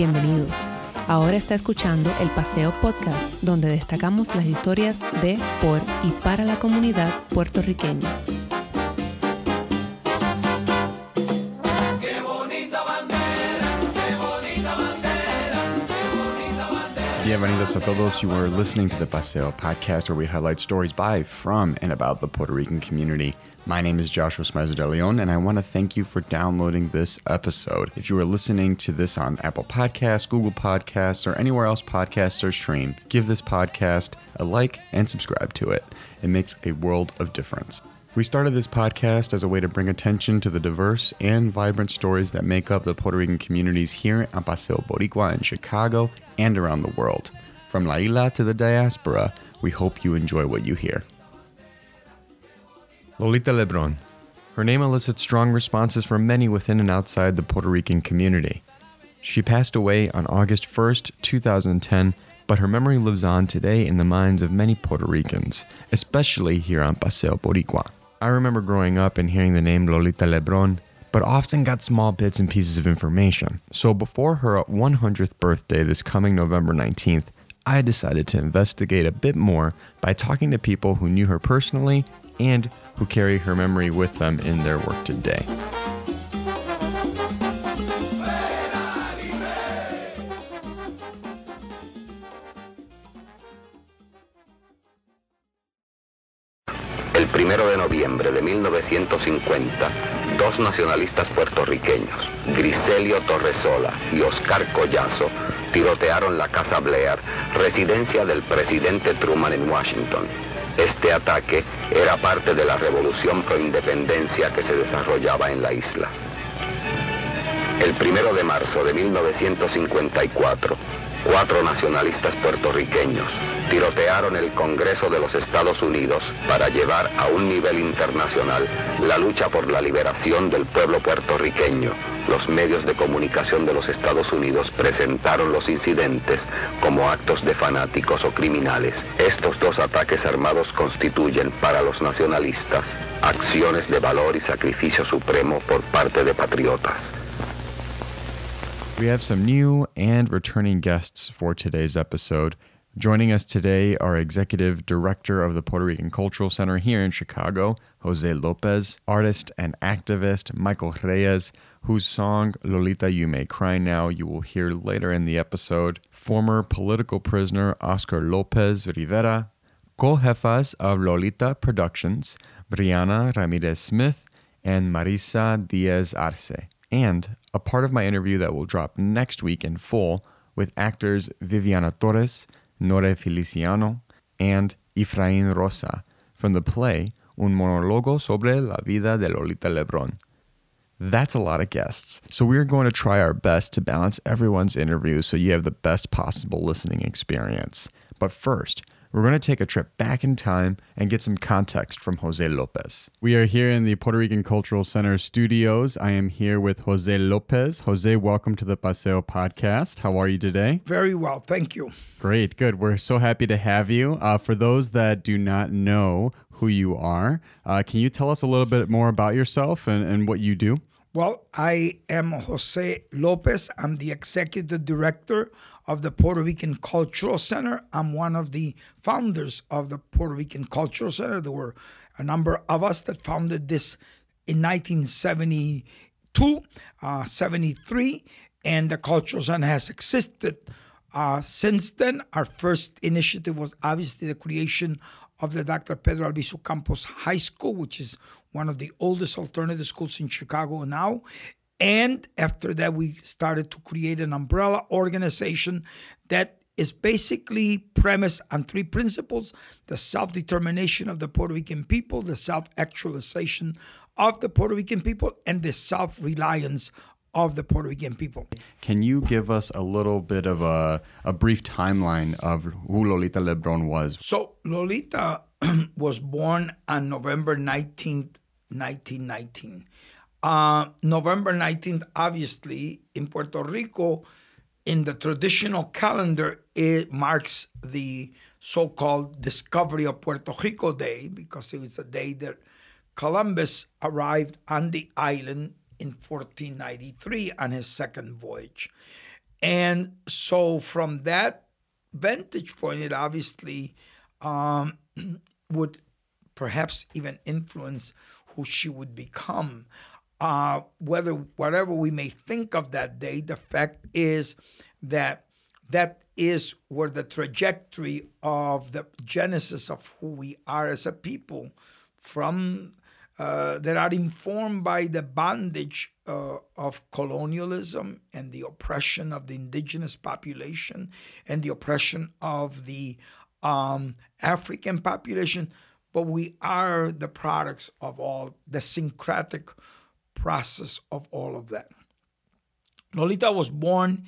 Bienvenidos. Ahora está escuchando el Paseo Podcast, donde destacamos las historias de, por y para la comunidad puertorriqueña. Bienvenidos a todos. You are listening to the Paseo podcast where we highlight stories by, from, and about the Puerto Rican community. My name is Joshua Smizer de Leon, and I want to thank you for downloading this episode. If you are listening to this on Apple Podcasts, Google Podcasts, or anywhere else podcasts are streamed, give this podcast a like and subscribe to it. It makes a world of difference. We started this podcast as a way to bring attention to the diverse and vibrant stories that make up the Puerto Rican communities here at Paseo Boricua in Chicago and around the world. From La Isla to the diaspora, we hope you enjoy what you hear. Lolita Lebron. Her name elicits strong responses from many within and outside the Puerto Rican community. She passed away on August 1st, 2010, but her memory lives on today in the minds of many Puerto Ricans, especially here on Paseo Boricua. I remember growing up and hearing the name Lolita Lebron, but often got small bits and pieces of information. So before her 100th birthday this coming November 19th, I decided to investigate a bit more by talking to people who knew her personally and who carry her memory with them in their work today. El primero de noviembre de 1950, dos nacionalistas puertorriqueños, Griselio Torresola y Oscar Collazo, tirotearon la Casa Blair, residencia del presidente Truman en Washington. Este ataque era parte de la revolución pro-independencia que se desarrollaba en la isla. El primero de marzo de 1954, cuatro nacionalistas puertorriqueños tirotearon el Congreso de los Estados Unidos para llevar a un nivel internacional la lucha por la liberación del pueblo puertorriqueño. Los medios de comunicación de los Estados Unidos presentaron los incidentes como actos de fanáticos o criminales. Estos dos ataques armados constituyen para los nacionalistas acciones de valor y sacrificio supremo por parte de patriotas. We have some new and returning guests for today's episode. Joining us today are Executive Director of the Puerto Rican Cultural Center here in Chicago, Jose Lopez, artist and activist Michael Reyes, whose song Lolita You May Cry Now you will hear later in the episode, former political prisoner Oscar Lopez Rivera, co-jefas of Lolita Productions, Brianna Ramirez Smith and Marisa Diaz Arce, and a part of my interview that will drop next week in full with actors Viviana Torres, Nore Feliciano, and Efraín Rosa from the play Un monólogo sobre la vida de Lolita Lebron. That's a lot of guests, so we're going to try our best to balance everyone's interviews so you have the best possible listening experience. But first, we're going to take a trip back in time and get some context from Jose Lopez. We are here in the Puerto Rican Cultural Center studios. I am here with Jose Lopez. Jose, welcome to the Paseo podcast. How are you today? Very well, thank you. Great, good. We're so happy to have you. Uh, for those that do not know who you are, uh, can you tell us a little bit more about yourself and, and what you do? Well, I am Jose Lopez. I'm the executive director of the Puerto Rican Cultural Center. I'm one of the founders of the Puerto Rican Cultural Center. There were a number of us that founded this in 1972, uh, 73, and the Cultural Center has existed uh, since then. Our first initiative was obviously the creation of the Dr. Pedro Albizu Campos High School, which is one of the oldest alternative schools in Chicago now. And after that, we started to create an umbrella organization that is basically premised on three principles the self determination of the Puerto Rican people, the self actualization of the Puerto Rican people, and the self reliance of the Puerto Rican people. Can you give us a little bit of a, a brief timeline of who Lolita Lebron was? So, Lolita was born on November 19th, 1919. Uh, November 19th, obviously, in Puerto Rico, in the traditional calendar, it marks the so called discovery of Puerto Rico Day because it was the day that Columbus arrived on the island in 1493 on his second voyage. And so, from that vantage point, it obviously um, would perhaps even influence who she would become. Uh, whether whatever we may think of that day, the fact is that that is where the trajectory of the genesis of who we are as a people from uh, that are informed by the bondage uh, of colonialism and the oppression of the indigenous population and the oppression of the um, African population, but we are the products of all the syncretic process of all of that. Lolita was born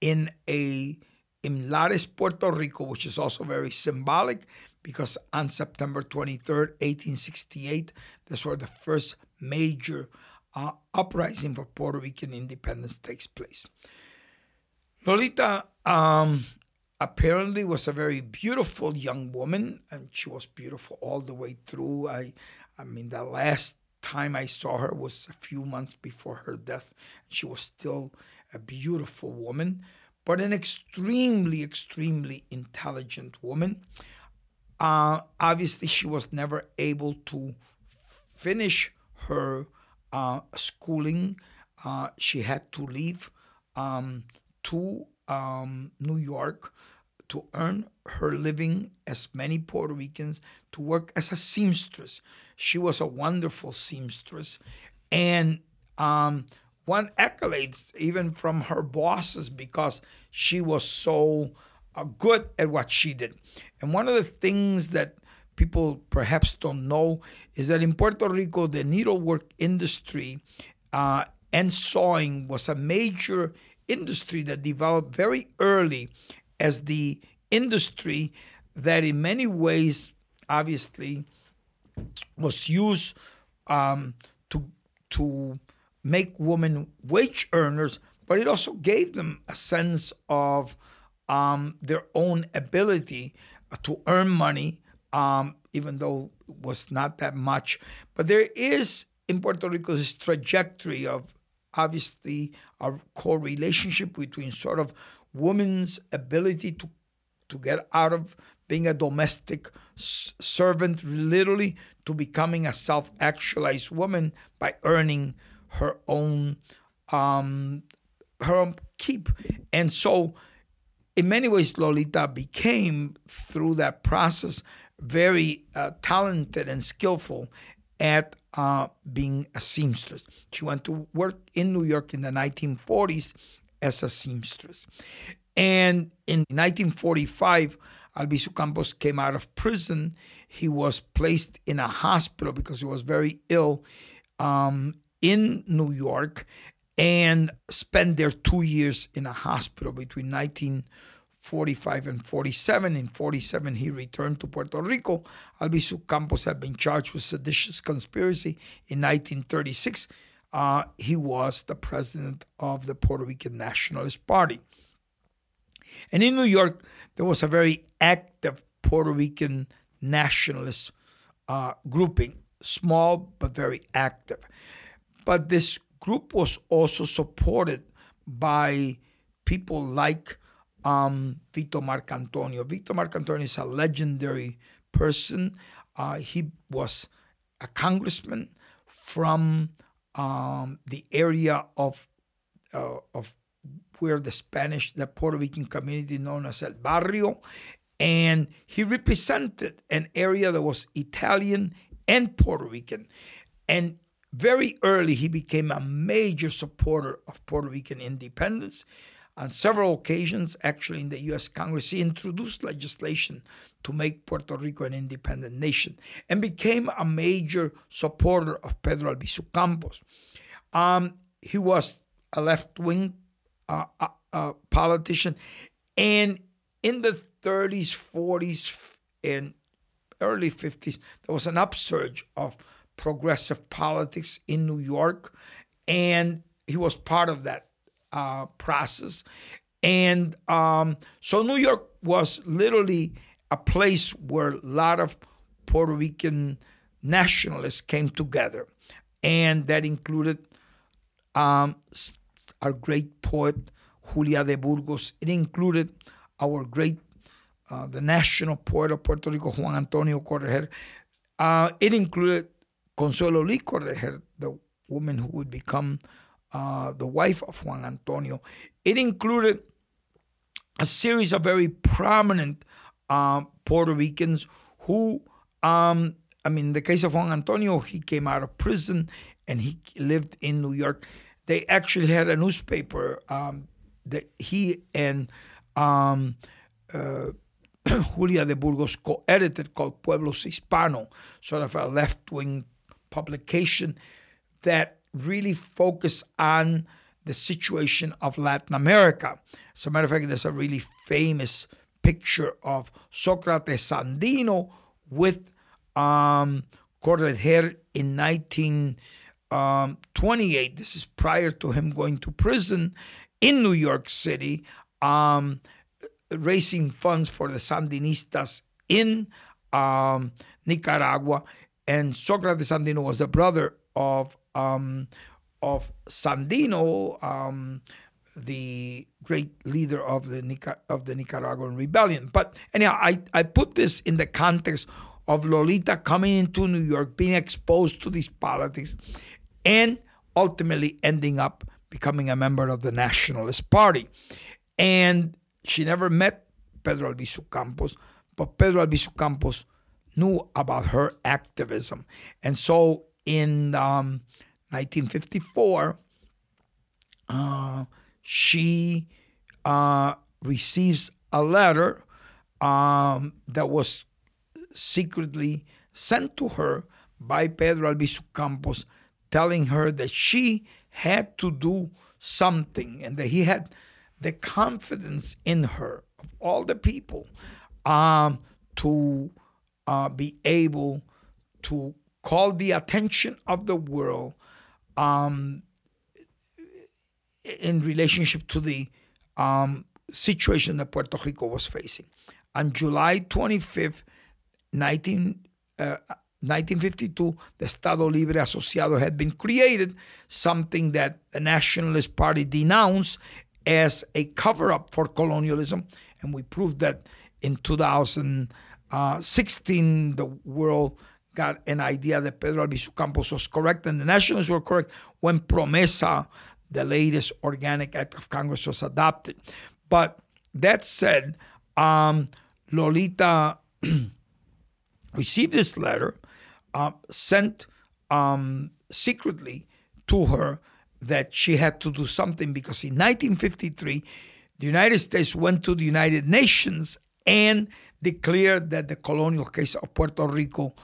in a in Lares, Puerto Rico, which is also very symbolic because on September 23rd, 1868, that's where the first major uh, uprising for Puerto Rican independence takes place. Lolita um, apparently was a very beautiful young woman, and she was beautiful all the way through. I, I mean, the last time I saw her was a few months before her death. She was still a beautiful woman but an extremely, extremely intelligent woman. Uh, obviously, she was never able to finish her uh, schooling. Uh, she had to leave um, to um, New York to earn her living, as many Puerto Ricans, to work as a seamstress. She was a wonderful seamstress. And um, accolades even from her bosses because she was so uh, good at what she did. And one of the things that people perhaps don't know is that in Puerto Rico, the needlework industry uh, and sewing was a major industry that developed very early as the industry that, in many ways, obviously, was used um, to to make women wage earners, but it also gave them a sense of um, their own ability to earn money, um, even though it was not that much. But there is in Puerto Rico this trajectory of obviously a correlationship between sort of women's ability to to get out of being a domestic servant literally to becoming a self-actualized woman by earning her own um, her own keep. And so, in many ways, Lolita became through that process very uh, talented and skillful at uh, being a seamstress. She went to work in New York in the 1940s as a seamstress. And in 1945, Albizu Campos came out of prison. He was placed in a hospital because he was very ill um, in New York and spent there two years in a hospital between 1945 and 47. In 47, he returned to Puerto Rico. Albizu Campos had been charged with seditious conspiracy. In 1936, uh, he was the president of the Puerto Rican Nationalist Party. And in New York, there was a very active Puerto Rican nationalist uh, grouping, small but very active. But this group was also supported by people like um, Vito Marcantonio. Vito Marcantonio is a legendary person. Uh, he was a congressman from um, the area of uh, of where the Spanish, the Puerto Rican community known as El Barrio, and he represented an area that was Italian and Puerto Rican. And very early, he became a major supporter of Puerto Rican independence. On several occasions, actually, in the U.S. Congress, he introduced legislation to make Puerto Rico an independent nation and became a major supporter of Pedro Albizu Campos. Um, he was a left wing uh, uh, politician. And in the 30s, 40s, and early 50s, there was an upsurge of progressive politics in New York, and he was part of that uh, process. And um, so New York was literally a place where a lot of Puerto Rican nationalists came together, and that included um, our great poet Julia de Burgos. It included our great, uh, the national poet of Puerto Rico, Juan Antonio Corretjer. Uh, it included Consuelo Lee Corretjer, the woman who would become uh, the wife of Juan Antonio. It included a series of very prominent uh, Puerto Ricans who, um, I mean, in the case of Juan Antonio, he came out of prison and he lived in New York. They actually had a newspaper um, that he and um, uh, Julia de Burgos co edited called Pueblos Hispano, sort of a left wing publication that really focused on the situation of Latin America. As a matter of fact, there's a really famous picture of Socrates Sandino with um, Corretjer in 1928. Um, this is prior to him going to prison in New York City, um, raising funds for the Sandinistas in um, Nicaragua. And Socrates Sandino was the brother of um, of Sandino, um, the great leader of the Nica- of the Nicaraguan rebellion. But anyhow, I, I put this in the context of Lolita coming into New York, being exposed to these politics, and ultimately ending up becoming a member of the Nationalist Party. And she never met Pedro Albizu Campos, but Pedro Albizu Campos knew about her activism. And so in um, 1954, uh, she uh, receives a letter um, that was secretly sent to her by Pedro Albizu Campos, telling her that she had to do something and that he had the confidence in her of all the people um, to uh, be able to call the attention of the world um, in relationship to the um, situation that Puerto Rico was facing. On July 25th, 19, uh, 1952, the Estado Libre Asociado had been created, something that the Nationalist Party denounced as a cover up for colonialism. And we proved that in 2016, the world got an idea that Pedro Albizu Campos was correct and the Nationalists were correct when Promesa, the latest organic act of Congress, was adopted. But that said, um, Lolita received this letter, uh, sent um, secretly to her that she had to do something because in 1953, the United States went to the United Nations and declared that the colonial case of Puerto Rico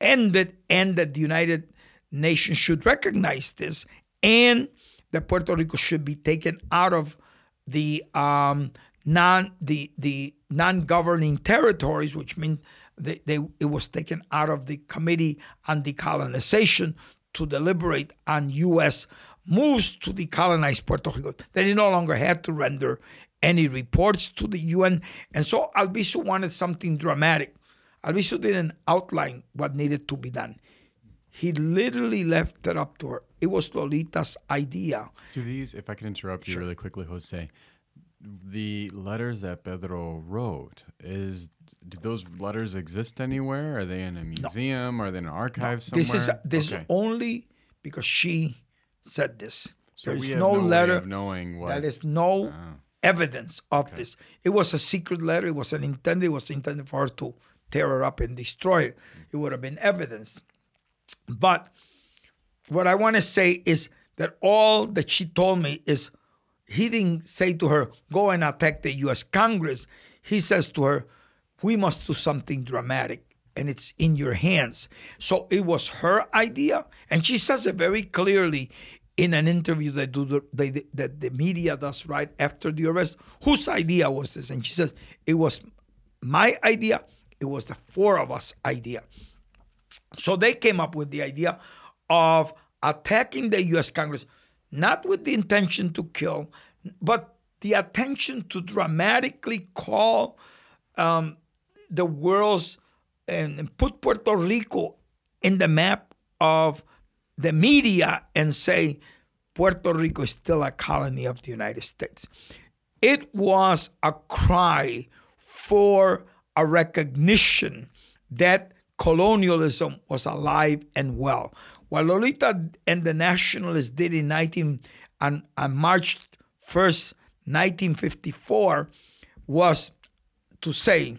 ended and that the United Nations should recognize this and that Puerto Rico should be taken out of the um, non the the non-governing territories, which means they, they, it was taken out of the Committee on Decolonization to deliberate on U.S. moves to decolonize Puerto Rico. Then he no longer had to render any reports to the UN, and so Albizu wanted something dramatic. Albizu didn't outline what needed to be done. He literally left it up to her. It was Lolita's idea. Do these, if I can interrupt you really quickly, Jose, the letters that Pedro wrote is do those letters exist anywhere? Are they in a museum? No. Are they in an archive no. somewhere? This is this okay. is only because she said this. So There's no, no letter knowing what that is no uh, evidence of okay. this. It was a secret letter. It was an intended. It was intended for her to tear her up and destroy it. It would have been evidence. But what I want to say is that all that she told me is he didn't say to her, go and attack the US Congress. He says to her, we must do something dramatic and it's in your hands. So it was her idea. And she says it very clearly in an interview that, do the, that the media does right after the arrest. Whose idea was this? And she says, it was my idea it was the four of us idea. So they came up with the idea of attacking the US Congress, not with the intention to kill, but the attention to dramatically call um, the world's and, and put Puerto Rico in the map of the media and say Puerto Rico is still a colony of the United States. it was a cry for a recognition that colonialism was alive and well. What Lolita and the Nationalists did in 19 on, on March 1st, 1954, was to say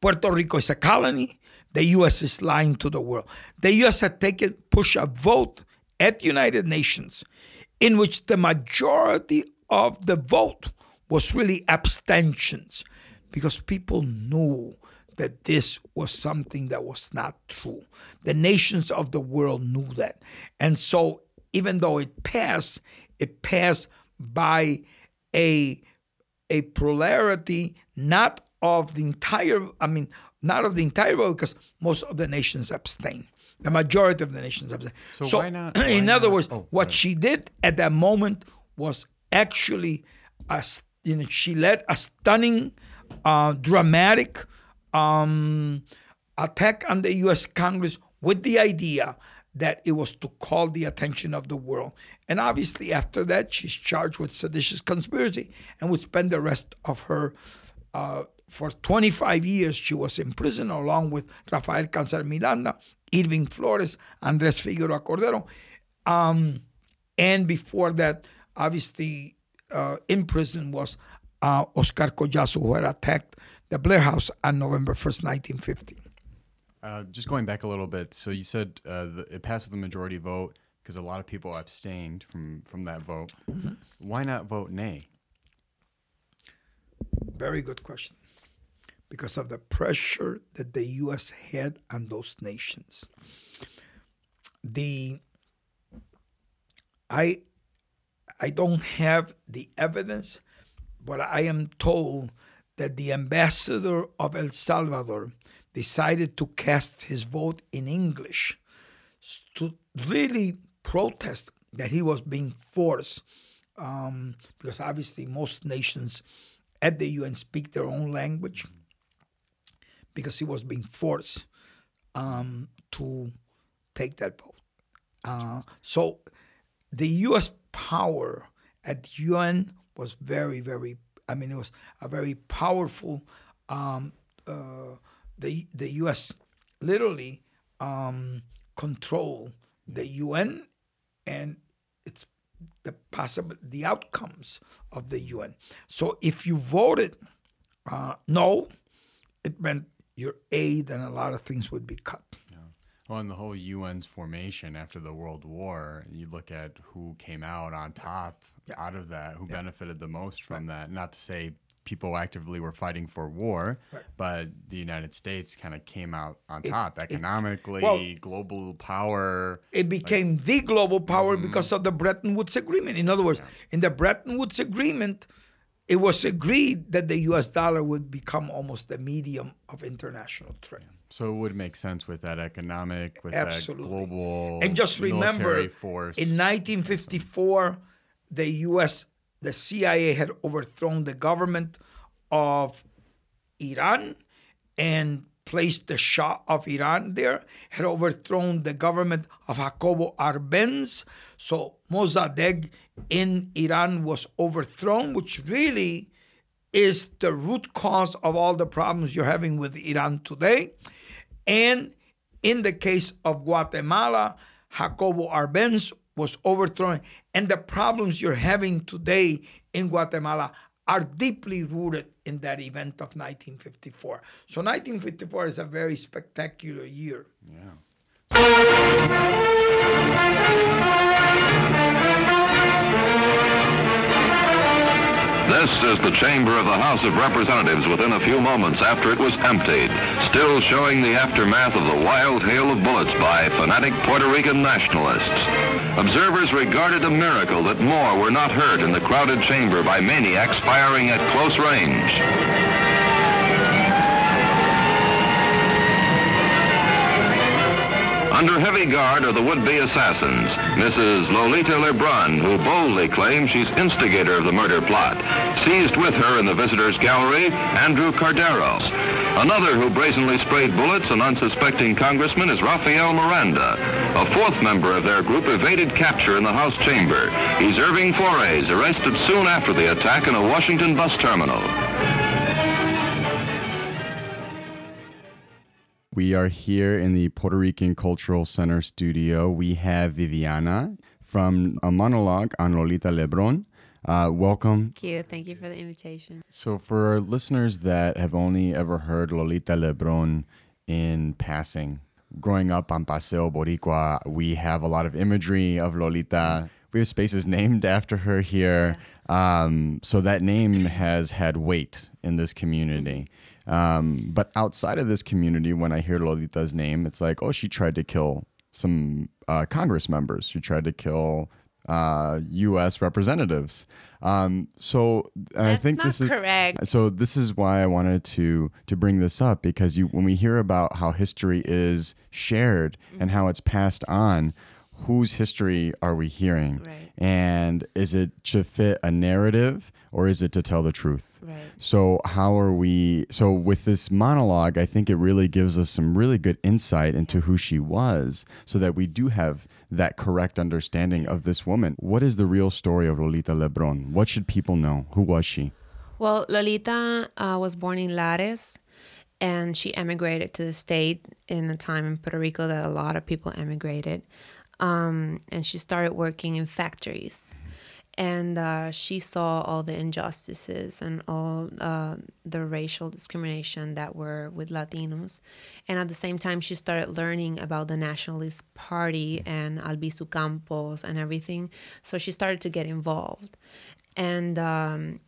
Puerto Rico is a colony. The U.S. is lying to the world. The U.S. had taken push a vote at the United Nations in which the majority of the vote was really abstentions because people knew that this was something that was not true. The nations of the world knew that. And so even though it passed, it passed by a a plurality not of the entire I mean not of the entire world because most of the nations abstain. The majority of the nations abstain. So why not- in other not- words, oh, what ahead. she did at that moment was actually a, you know, she led a stunning, uh, dramatic um, attack on the U.S. Congress with the idea that it was to call the attention of the world. And obviously, after that, she's charged with seditious conspiracy and would spend the rest of her. Uh, for 25 years, she was in prison along with Rafael Cancel Miranda, Irving Flores, Andrés Figueroa Cordero. Um, and before that, obviously, uh, in prison was uh, Oscar Collazo, who had attacked the Blair House on November 1st, 1950. Uh, just going back a little bit, so you said uh, the, it passed with a majority vote because a lot of people abstained from from that vote. Mm-hmm. Why not vote nay? Very good question. Because of the pressure that the U.S. had on those nations. The I I don't have the evidence, but I am told that the ambassador of El Salvador decided to cast his vote in English to really protest that he was being forced, um, because obviously most nations at the UN speak their own language, because he was being forced um, to take that vote. Uh, so the U.S. power at the UN was very, very. I mean, it was a very powerful. Um, uh, the the U.S. literally um, control the UN and it's the possible the outcomes of the UN. So if you voted uh, no, it meant your aid and a lot of things would be cut. Yeah. Well, in the whole UN's formation after the World War, you look at who came out on top out of that, who benefited the most from that. Not to say people actively were fighting for war, but the United States kind of came out on top economically, well- global power. it became the global power mm-hmm. because of the Bretton Woods Agreement. In other words, in the Bretton Woods Agreement, it was agreed that the US dollar would become almost the medium of international trade. So it would make sense with that economic, with Absolutely. that global And just remember, force. in 1954, the US, the CIA had overthrown the government of Iran and placed the Shah of Iran there, had overthrown the government of Jacobo Arbenz. So Mossadegh in Iran was overthrown, which really is the root cause of all the problems you're having with Iran today. And in the case of Guatemala, Jacobo Arbenz was overthrown. And the problems you're having today in Guatemala are deeply rooted in that event of 1954. So 1954 is a very spectacular year. yeah. This is the chamber of the House of Representatives within a few moments after it was emptied, still showing the aftermath of the wild hail of bullets by fanatic Puerto Rican nationalists. Observers regarded a miracle that more were not hurt in the crowded chamber by maniacs firing at close range. Under heavy guard are the would-be assassins, Mrs. Lolita Lebrun, who boldly claims she's instigator of the murder plot. Seized with her in the visitors' gallery, Andrew Cardero. Another who brazenly sprayed bullets an unsuspecting congressman is Rafael Miranda. A fourth member of their group evaded capture in the House chamber. He's Irving Flores, arrested soon after the attack in a Washington bus terminal. We are here in the Puerto Rican Cultural Center studio. We have Viviana from a monologue on Lolita Lebron. Uh, welcome. Thank you. Thank you for the invitation. So, for listeners that have only ever heard Lolita Lebron in passing, growing up on Paseo Boricua, we have a lot of imagery of Lolita. We have spaces named after her here. Um, so, that name has had weight in this community. Um, but outside of this community, when I hear Lolita's name, it's like, oh, she tried to kill some uh, Congress members. She tried to kill uh, U.S. representatives. Um, so I think this is correct. So this is why I wanted to to bring this up because you when we hear about how history is shared and how it's passed on. Whose history are we hearing? Right. And is it to fit a narrative or is it to tell the truth? Right. So how are we so with this monologue I think it really gives us some really good insight into who she was so that we do have that correct understanding of this woman. What is the real story of Lolita Lebron? What should people know? Who was she? Well, Lolita uh, was born in Lares and she emigrated to the state in a time in Puerto Rico that a lot of people emigrated. Um, and she started working in factories. And uh, she saw all the injustices and all uh, the racial discrimination that were with Latinos. And at the same time, she started learning about the Nationalist Party and Albizu Campos and everything. So she started to get involved. And um,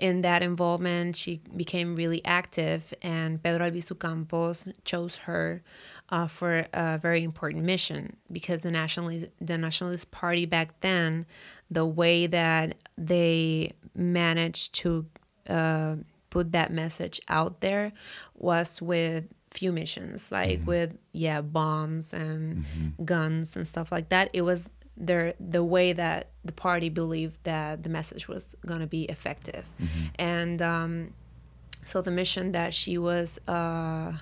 in that involvement, she became really active, and Pedro Albizu Campos chose her uh, for a very important mission because the nationalist the Nationalist Party back then, the way that they managed to uh, put that message out there was with few missions, like with yeah bombs and guns and stuff like that. It was their the way that the party believed that the message was going to be effective. And um, so the mission that she was uh,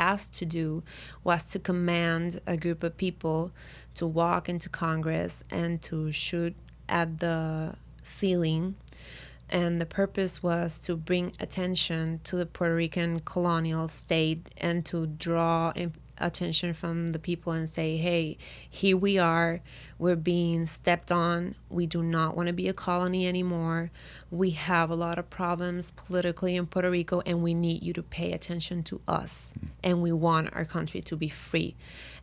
asked to do was to command a group of people to walk into congress and to shoot at the ceiling. And the purpose was to bring attention to the Puerto Rican colonial state and to draw attention from the people and say, hey, here we are, we're being stepped on, we do not want to be a colony anymore, we have a lot of problems politically in Puerto Rico, and we need you to pay attention to us, and we want our country to be free.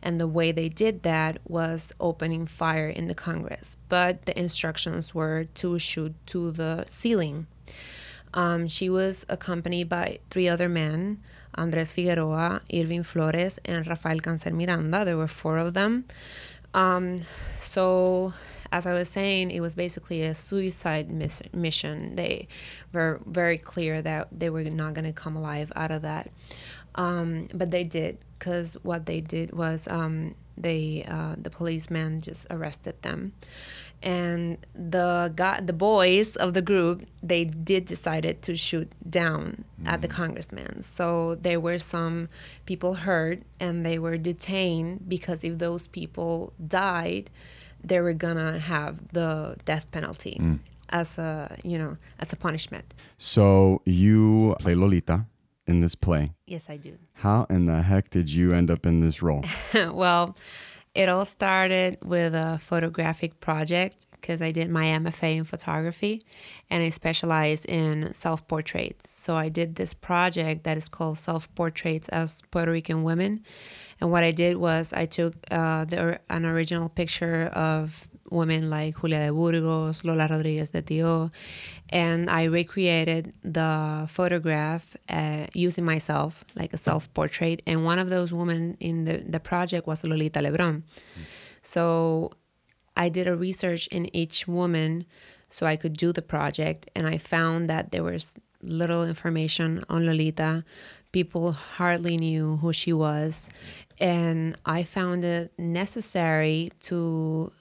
And the way they did that was opening fire in the Congress, but the instructions were to shoot to the ceiling. Um, she was accompanied by three other men Andres Figueroa, Irving Flores, and Rafael Cancel Miranda. There were four of them. Um, so, as I was saying, it was basically a suicide miss- mission. They were very clear that they were not going to come alive out of that. Um, but they did, because what they did was um, they uh, the policeman just arrested them and the guy, the boys of the group they did decided to shoot down at the mm. congressman. So there were some people hurt and they were detained because if those people died they were gonna have the death penalty mm. as a you know as a punishment. So you play Lolita in this play. yes i do. How in the heck did you end up in this role? well, it all started with a photographic project because I did my MFA in photography and I specialized in self portraits. So I did this project that is called Self Portraits as Puerto Rican Women. And what I did was I took uh, the, an original picture of women like Julia de Burgos, Lola Rodriguez de Tio, and I recreated the photograph uh, using myself, like a self portrait. And one of those women in the, the project was Lolita Lebron. So I did a research in each woman so I could do the project, and I found that there was little information on Lolita, people hardly knew who she was. And I found it necessary to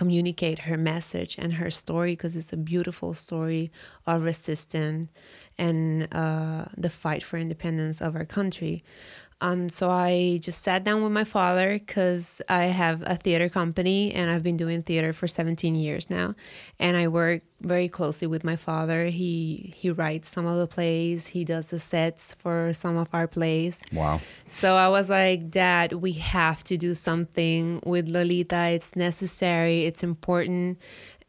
communicate her message and her story because it's a beautiful story of resistance and uh, the fight for independence of our country. Um, so I just sat down with my father because I have a theater company and I've been doing theater for 17 years now, and I work very closely with my father. He he writes some of the plays, he does the sets for some of our plays. Wow. So I was like, Dad, we have to do something with Lolita. It's necessary. It's important.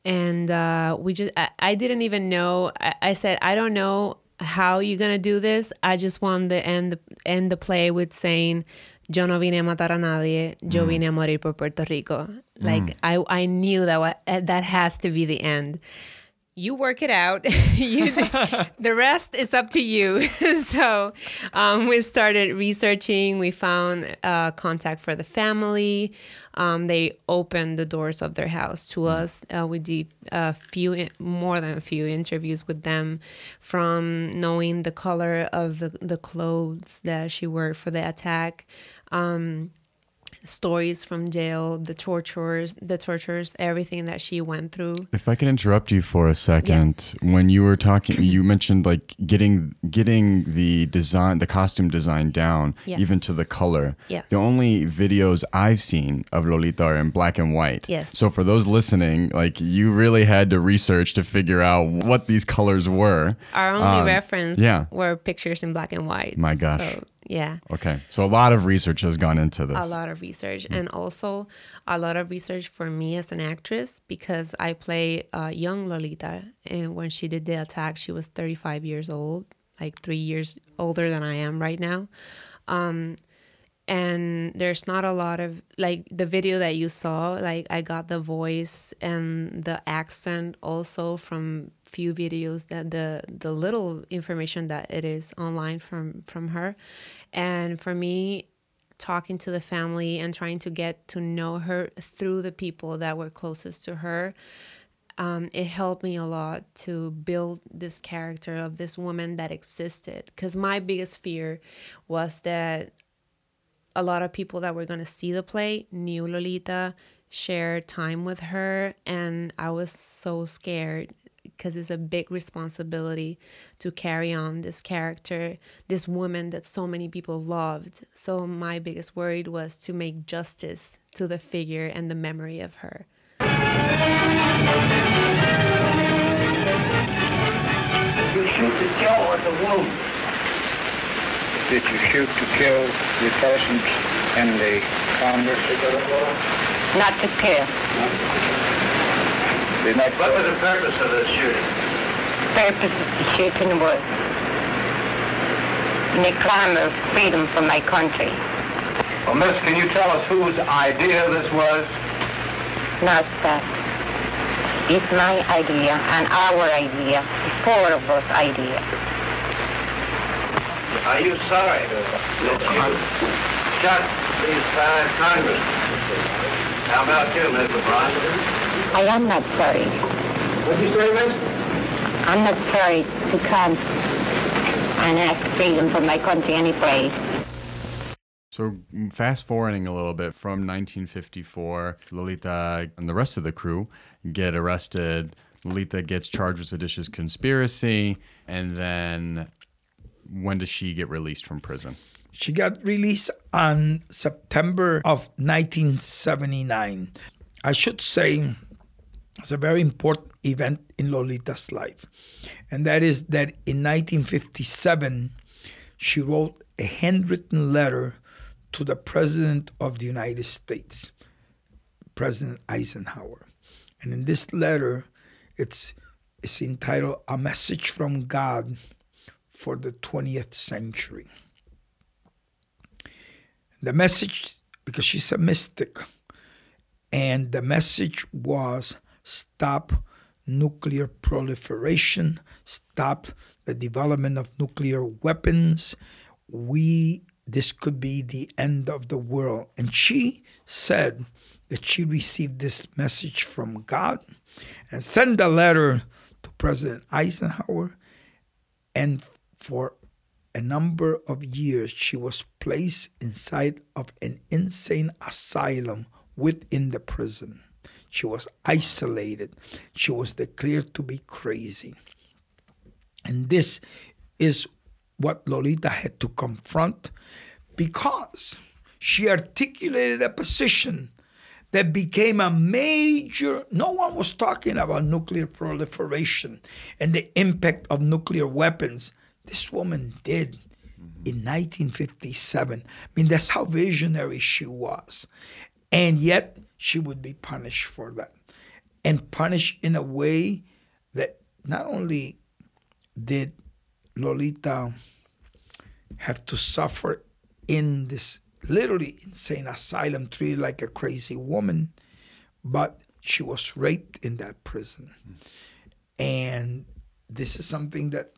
And uh, we just, I, I didn't even know. I, I said, I don't know how you gonna do this. I just want to end the, end the play with saying, "Yo no vine a matar a nadie. Yo mm. vine a morir por Puerto Rico." Like mm. I I knew that wa- eh, that has to be the end. You work it out. you, the rest is up to you. so um, we started researching. We found uh, contact for the family. Um, they opened the doors of their house to us. Uh, we did a few, more than a few interviews with them, from knowing the color of the, the clothes that she wore for the attack. Um, stories from jail, the tortures, the tortures, everything that she went through. If I can interrupt you for a second, when you were talking, you mentioned like getting getting the design, the costume design down, Yeah. even to the color. Yeah. The only videos I've seen of Lolita are in black and white. Yes. So for those listening, like you really had to research to figure out what these colors were. Our only Um, reference yeah. were pictures in black and white. My gosh. So, yeah. Okay. So a lot of research has gone into this. a lot of research and also a lot of research for me as an actress because I play uh, young Lolita and when she did the attack she was 35 years old like three years older than I am right now um, and there's not a lot of like the video that you saw like I got the voice and the accent also from few videos that the the little information that it is online from from her and for me talking to the family and trying to get to know her through the people that were closest to her um, it helped me a lot to build this character of this woman that existed. Because my biggest fear was that a lot of people that were going to see the play knew lolita shared time with her and i was so scared because it's a big responsibility to carry on this character, this woman that so many people loved. So my biggest worry was to make justice to the figure and the memory of her. Did you shoot to kill or to wound? Did you shoot to kill your persons in the Congress? Not to kill. Did not What was the purpose of the shooting? Purpose of the shooting was in a clamor of freedom for my country. Well, miss, can you tell us whose idea this was? Not that. It's my idea and our idea, the four of us idea. Are you sorry that you shot these five congressmen? How about you, Mr. LeBron? I am not sorry. What did you say, miss? I'm not sorry to come and ask freedom for my country any place. So mm, fast forwarding a little bit from 1954, Lolita and the rest of the crew get arrested. Lolita gets charged with seditious conspiracy, and then when does she get released from prison? She got released on September of 1979. I should say it's a very important event in Lolita's life. And that is that in 1957, she wrote a handwritten letter to the President of the United States, President Eisenhower. And in this letter, it's, it's entitled A Message from God for the 20th Century. The message, because she's a mystic, and the message was stop nuclear proliferation, stop the development of nuclear weapons. We this could be the end of the world. And she said that she received this message from God and sent a letter to President Eisenhower and for a number of years, she was placed inside of an insane asylum within the prison. She was isolated. She was declared to be crazy. And this is what Lolita had to confront because she articulated a position that became a major. No one was talking about nuclear proliferation and the impact of nuclear weapons. This woman did in 1957. I mean, that's how visionary she was. And yet, she would be punished for that. And punished in a way that not only did Lolita have to suffer in this literally insane asylum, treated like a crazy woman, but she was raped in that prison. And this is something that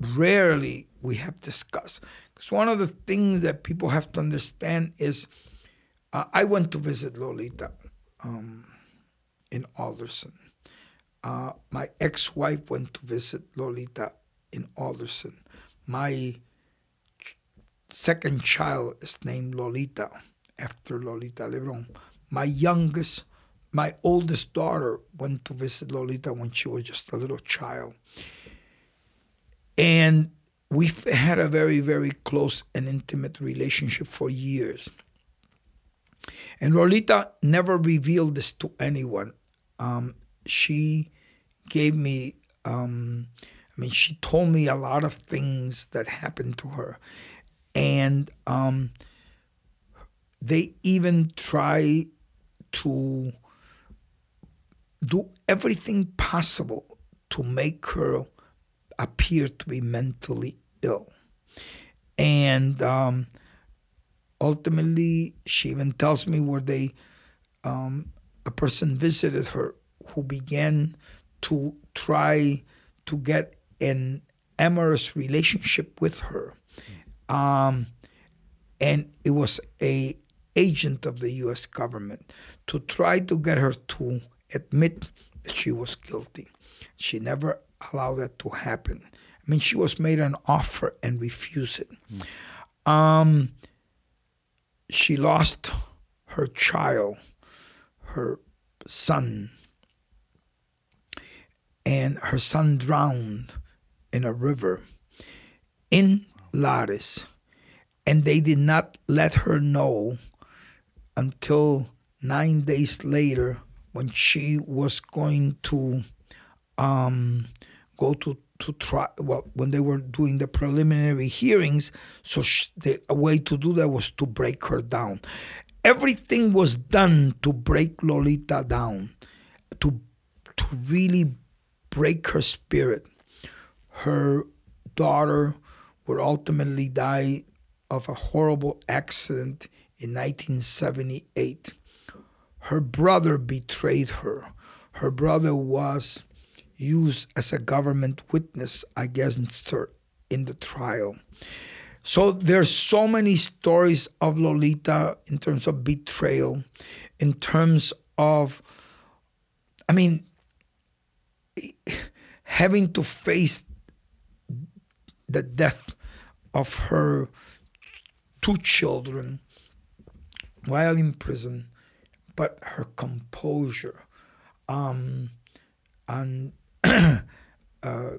rarely we have discussed. Because one of the things that people have to understand is uh, I went to visit Lolita um, in Alderson. Uh, my ex wife went to visit Lolita in Alderson. My second child is named Lolita after Lolita Lebron. My youngest, my oldest daughter went to visit Lolita when she was just a little child. And we've had a very, very close and intimate relationship for years. And Lolita never revealed this to anyone. Um, she gave me, um, I mean, she told me a lot of things that happened to her. And um, they even try to do everything possible to make her appear to be mentally ill. And um, ultimately, she even tells me where they, um, a person visited her who began to try to get an amorous relationship with her. Um, and it was a agent of the U.S. government to try to get her to admit that she was guilty. She never allowed that to happen. I mean, she was made an offer and refused it. Um, she lost her child, her son, and her son drowned in a river in Lares. And they did not let her know until nine days later when she was going to um, go to to try well when they were doing the preliminary hearings so the way to do that was to break her down. Everything was done to break lolita down to to really break her spirit. Her daughter would ultimately die of a horrible accident in 1978 her brother betrayed her. Her brother was used as a government witness against her in the trial. So there's so many stories of Lolita in terms of betrayal, in terms of, I mean, having to face the death of her two children while in prison, but her composure. Um, and uh,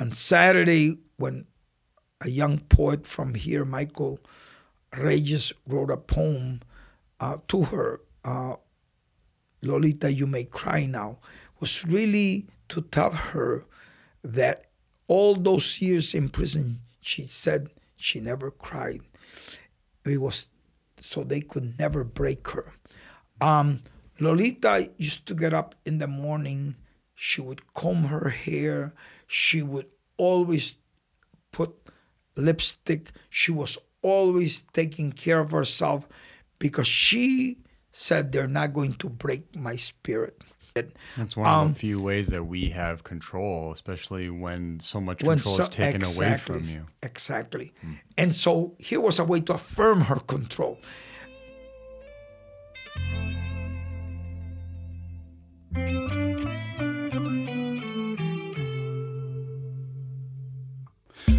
on Saturday, when a young poet from here, Michael Reyes, wrote a poem uh, to her, uh, Lolita, You May Cry Now, was really to tell her that all those years in prison, she said she never cried. It was so they could never break her. Um, Lolita used to get up in the morning she would comb her hair. She would always put lipstick. She was always taking care of herself because she said they're not going to break my spirit. That's one of the um, few ways that we have control, especially when so much control so- is taken exactly, away from you. Exactly. Hmm. And so here was a way to affirm her control.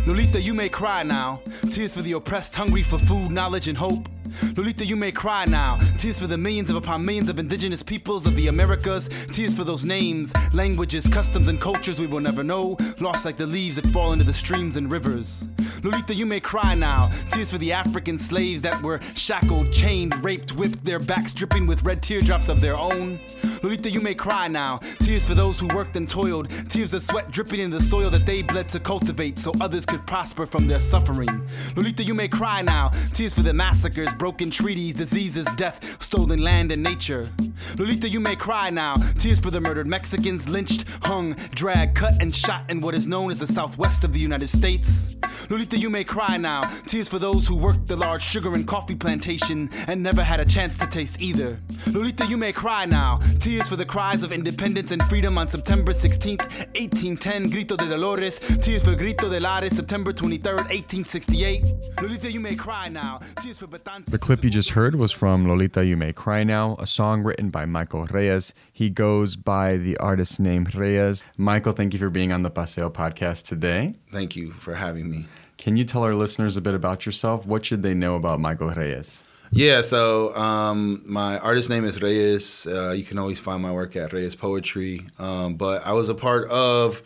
Lolita, you may cry now. Tears for the oppressed, hungry for food, knowledge, and hope. Lolita, you may cry now. Tears for the millions of upon millions of indigenous peoples of the Americas. Tears for those names, languages, customs, and cultures we will never know. Lost like the leaves that fall into the streams and rivers. Lolita, you may cry now. Tears for the African slaves that were shackled, chained, raped, whipped, their backs dripping with red teardrops of their own. Lolita, you may cry now. Tears for those who worked and toiled. Tears of sweat dripping in the soil that they bled to cultivate so others could prosper from their suffering. Lolita, you may cry now. Tears for the massacres, broken treaties, diseases, death, stolen land and nature. Lolita, you may cry now. Tears for the murdered Mexicans, lynched, hung, dragged, cut, and shot in what is known as the southwest of the United States. Lolita, you may cry now. Tears for those who worked the large sugar and coffee plantation and never had a chance to taste either. Lolita, you may cry now. Tears for the cries of independence and freedom on September 16th, 1810, Grito de Dolores. Tears for Grito de Lares, September 23rd, 1868. Lolita, you may cry now. Tears for Batantes. The clip you just heard was from Lolita You May Cry Now, a song written by Michael Reyes. He goes by the artist name Reyes. Michael, thank you for being on the Paseo podcast today. Thank you for having me. Can you tell our listeners a bit about yourself? What should they know about Michael Reyes? Yeah, so um, my artist name is Reyes. Uh, you can always find my work at Reyes Poetry. Um, but I was a part of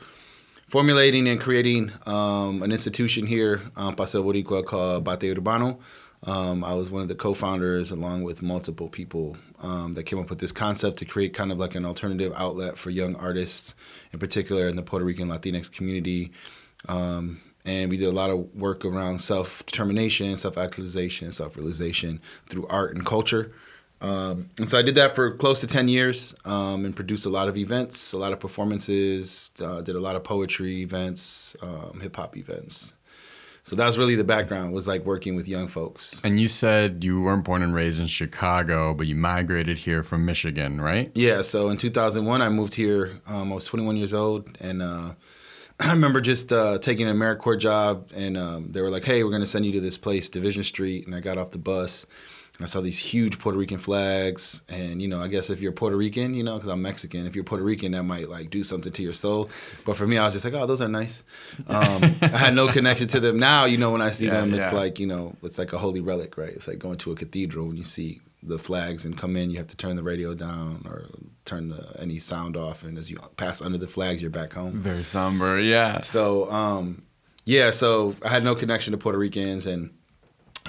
formulating and creating um, an institution here on Paseo Boricua called Batey Urbano. Um, I was one of the co-founders, along with multiple people, um, that came up with this concept to create kind of like an alternative outlet for young artists, in particular in the Puerto Rican Latinx community. Um, and we did a lot of work around self-determination, self-actualization, self-realization through art and culture. Um, and so I did that for close to 10 years um, and produced a lot of events, a lot of performances, uh, did a lot of poetry events, um, hip hop events. So that's really the background was like working with young folks. And you said you weren't born and raised in Chicago, but you migrated here from Michigan, right? Yeah, so in 2001, I moved here. Um, I was 21 years old, and uh, I remember just uh, taking an AmeriCorps job, and um, they were like, "Hey, we're going to send you to this place, Division Street." And I got off the bus, and I saw these huge Puerto Rican flags. And you know, I guess if you're Puerto Rican, you know, because I'm Mexican, if you're Puerto Rican, that might like do something to your soul. But for me, I was just like, "Oh, those are nice." Um, I had no connection to them. Now, you know, when I see Yeah, them, it's yeah. like you know, it's like a holy relic, right? It's like going to a cathedral when you see the flags and come in, you have to turn the radio down or turn the any sound off, and as you pass under the flags, you're back home. Very somber, yeah. So um, yeah, so I had no connection to Puerto Ricans, and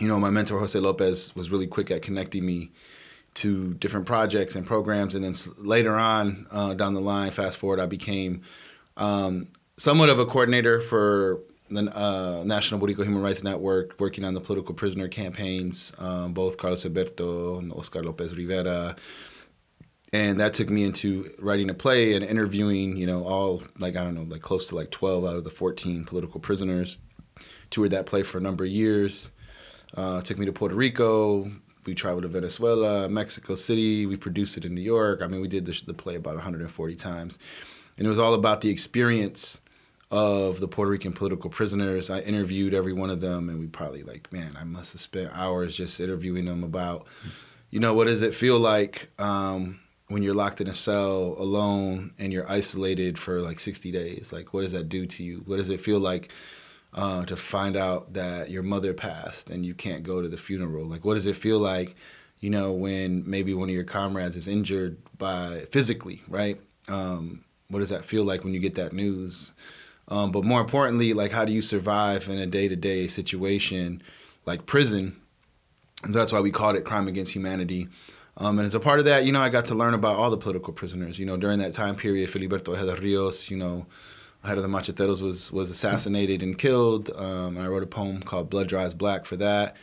you know, my mentor Jose Lopez was really quick at connecting me to different projects and programs, and then later on uh, down the line, fast forward, I became um, somewhat of a coordinator for the uh, National Boricua Human Rights Network, working on the political prisoner campaigns, um, both Carlos Alberto and Oscar Lopez Rivera, and that took me into writing a play and interviewing you know all like i don't know like close to like 12 out of the 14 political prisoners. Toured that play for a number of years uh, took me to puerto rico we traveled to venezuela mexico city we produced it in new york i mean we did the, the play about 140 times and it was all about the experience of the Puerto Rican political prisoners. I interviewed every one of them, and we probably like, man, I must have spent hours just interviewing them about, you know, what does it feel like um, when you're locked in a cell alone and you're isolated for like 60 days? Like, what does that do to you? What does it feel like uh, to find out that your mother passed and you can't go to the funeral? Like, what does it feel like, you know, when maybe one of your comrades is injured by physically, right? Um, what does that feel like when you get that news? Um, but more importantly, like how do you survive in a day to day situation like prison? And so that's why we called it Crime Against Humanity. Um, and as a part of that, you know, I got to learn about all the political prisoners. You know, during that time period, Filiberto Ojeda Rios, you know, head of the Macheteros, was was assassinated and killed. Um, and I wrote a poem called Blood Dries Black for that.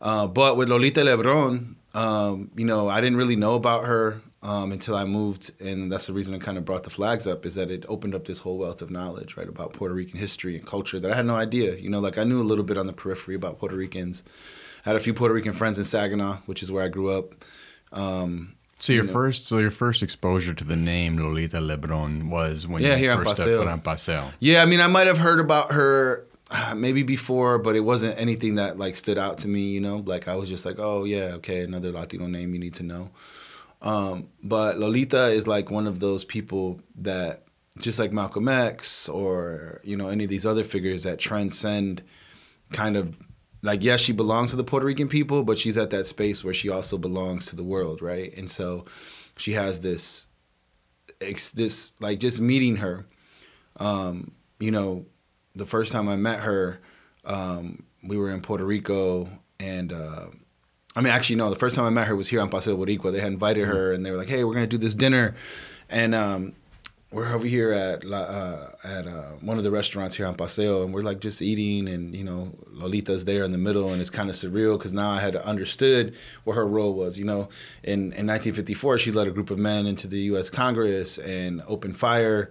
Uh, but with Lolita Lebron, um, you know, I didn't really know about her um, until I moved, and that's the reason I kind of brought the flags up. Is that it opened up this whole wealth of knowledge, right, about Puerto Rican history and culture that I had no idea. You know, like I knew a little bit on the periphery about Puerto Ricans. I had a few Puerto Rican friends in Saginaw, which is where I grew up. Um, So your you know. first, so your first exposure to the name Lolita Lebron was when Yeah, you first stepped foot on Paseo. Yeah, I mean, I might have heard about her uh, maybe before, but it wasn't anything that like stood out to me. You know, like I was just like, oh yeah, okay, another Latino name you need to know. Um, but Lolita is like one of those people that just like Malcolm X or you know any of these other figures that transcend kind of like yes she belongs to the Puerto Rican people but she's at that space where she also belongs to the world right? And so she has this this like just meeting her um, you know the first time I met her um, we were in Puerto Rico and uh, I mean actually no the first time I met her was here on Paseo Boricua. They had invited her and they were like hey we're gonna do this dinner. And um, we're over here at uh, at uh, one of the restaurants here on Paseo, and we're like just eating, and you know Lolita's there in the middle, and it's kind of surreal because now I had understood what her role was. You know, in in 1954, she led a group of men into the U.S. Congress and opened fire.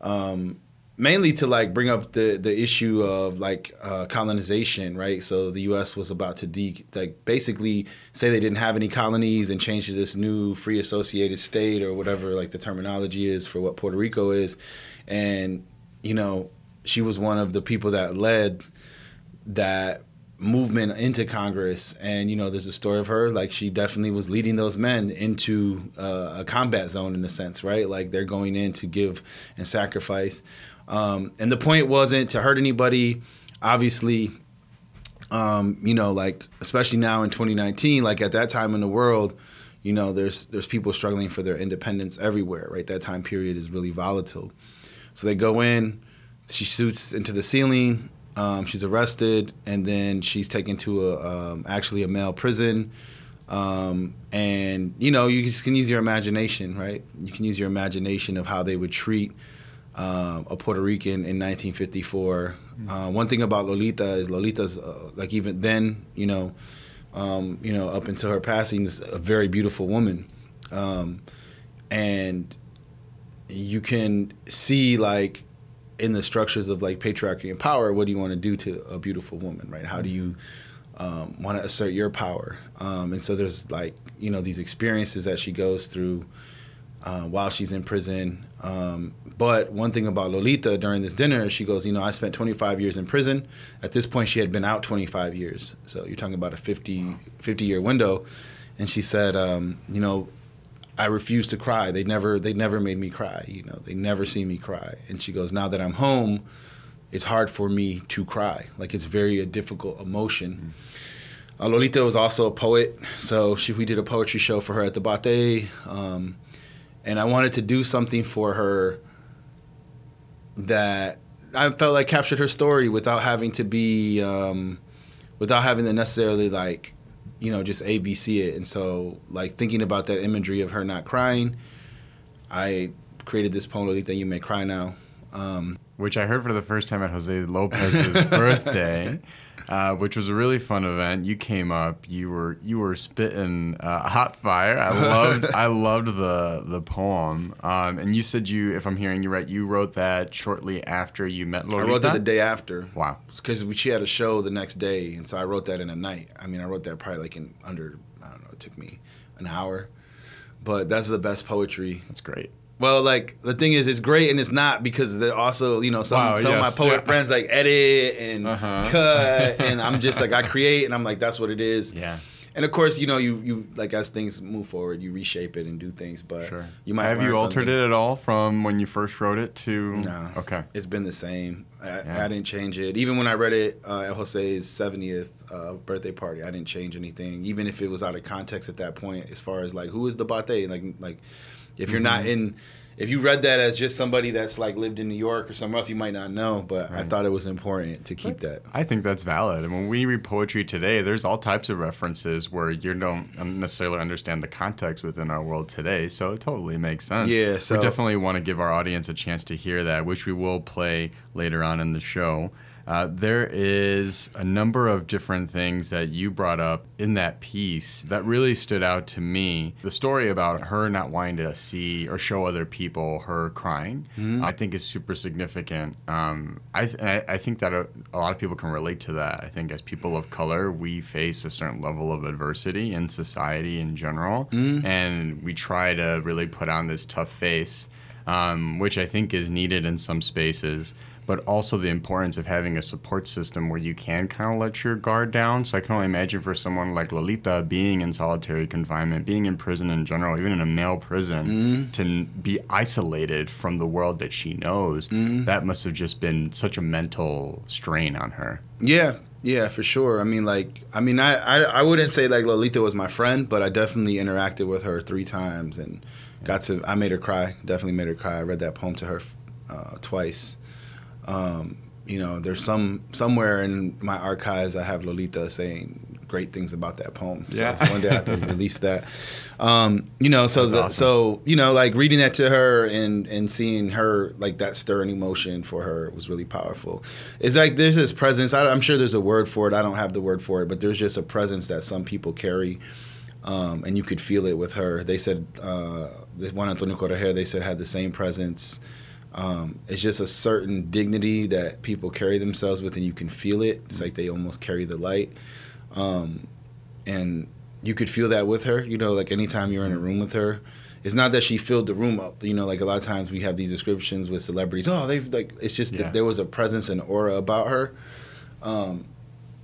Um, mainly to like bring up the the issue of like uh, colonization, right? So the U.S. was about to de like basically say they didn't have any colonies and change to this new free associated state or whatever like the terminology is for what Puerto Rico is, and you know she was one of the people that led that movement into Congress. And you know, there's a story of her like she definitely was leading those men into uh, a combat zone in a sense, right? Like they're going in to give and sacrifice. Um, and the point wasn't to hurt anybody. Obviously, um, you know, like especially now in 2019, like at that time in the world, you know, there's there's people struggling for their independence everywhere. Right, that time period is really volatile. So they go in, she shoots into the ceiling. Um, she's arrested, and then she's taken to a um, actually a male prison. Um, and you know, you can use your imagination, right? You can use your imagination of how they would treat um, a Puerto Rican in 1954. Uh, one thing about Lolita is Lolita's uh, like even then, you know, um, you know, up until her passing, is a very beautiful woman, um, and you can see like in the structures of like patriarchy and power, what do you want to do to a beautiful woman, right? How do you um, want to assert your power? Um, and so there's like you know these experiences that she goes through uh, while she's in prison. Um, but one thing about Lolita during this dinner, she goes, you know, I spent 25 years in prison. At this point, she had been out 25 years. So you're talking about a 50, 50 year window. And she said, um, you know, I refuse to cry. They never, they never made me cry. You know, they never see me cry. And she goes, now that I'm home, it's hard for me to cry. Like it's very a difficult emotion. Mm-hmm. Uh, Lolita was also a poet, so she, we did a poetry show for her at the Batey. Um, and I wanted to do something for her that I felt like captured her story without having to be, um, without having to necessarily like, you know, just ABC it. And so, like thinking about that imagery of her not crying, I created this poem, Lolita, You May Cry Now. Um, Which I heard for the first time at Jose Lopez's birthday uh, which was a really fun event. You came up, you were you were spitting uh, hot fire. I loved I loved the the poem, um, and you said you, if I'm hearing you right, you wrote that shortly after you met Lolita. I wrote that the day after. Wow, because she had a show the next day, and so I wrote that in a night. I mean, I wrote that probably like in under I don't know. It took me an hour, but that's the best poetry. That's great. Well, like the thing is, it's great and it's not because they're also, you know, some wow, some yes. of my poet yeah. friends like edit and uh-huh. cut, and I'm just like I create, and I'm like that's what it is. Yeah. And of course, you know, you you like as things move forward, you reshape it and do things. But sure. you might have you altered something. it at all from when you first wrote it to? No. Okay. It's been the same. I, yeah. I didn't change it. Even when I read it uh, at Jose's 70th uh, birthday party, I didn't change anything. Even if it was out of context at that point, as far as like who is the Batey, like like if you're mm-hmm. not in if you read that as just somebody that's like lived in New York or somewhere else, you might not know. But right. I thought it was important to keep that. I think that's valid. And when we read poetry today, there's all types of references where you don't necessarily understand the context within our world today. So it totally makes sense. Yeah. So we definitely want to give our audience a chance to hear that, which we will play later on in the show. Uh, there is a number of different things that you brought up in that piece that really stood out to me. The story about her not wanting to see or show other people her crying, mm-hmm. I think is super significant. Um, I, th- I, think that a, a, lot of people can relate to that. I think as people of color, we face a certain level of adversity in society in general, mm-hmm. and we try to really put on this tough face um, which I think is needed in some spaces. But also the importance of having a support system where you can kind of let your guard down. So I can only imagine for someone like Lolita being in solitary confinement, being in prison in general, even in a male prison, Mm-hmm. to be isolated from the world that she knows. Mm-hmm. That must have just been such a mental strain on her. Yeah, yeah, for sure. I mean, like, I mean, I, I, I wouldn't say like Lolita was my friend, but I definitely interacted with her three times and got to. I made her cry. Definitely made her cry. I read that poem to her uh, twice. Um, you know, there's some somewhere in my archives I have Lolita saying great things about that poem. So Yeah. one day I have to release that. Um, you know, so the, awesome. so you know, like reading that to her and and seeing her like that stirring emotion for her was really powerful. It's like there's this presence. I, I'm sure there's a word for it. I don't have the word for it, but there's just a presence that some people carry. Um, and you could feel it with her. They said uh, Juan Antonio Corretjer. They said had the same presence. Um, it's just a certain dignity that people carry themselves with, and you can feel it. It's like they almost carry the light, um, and you could feel that with her. You know, like anytime you're in a room with her, it's not that she filled the room up. You know, like a lot of times we have these descriptions with celebrities. Oh, they like. It's just Yeah. that there was a presence and aura about her. Um,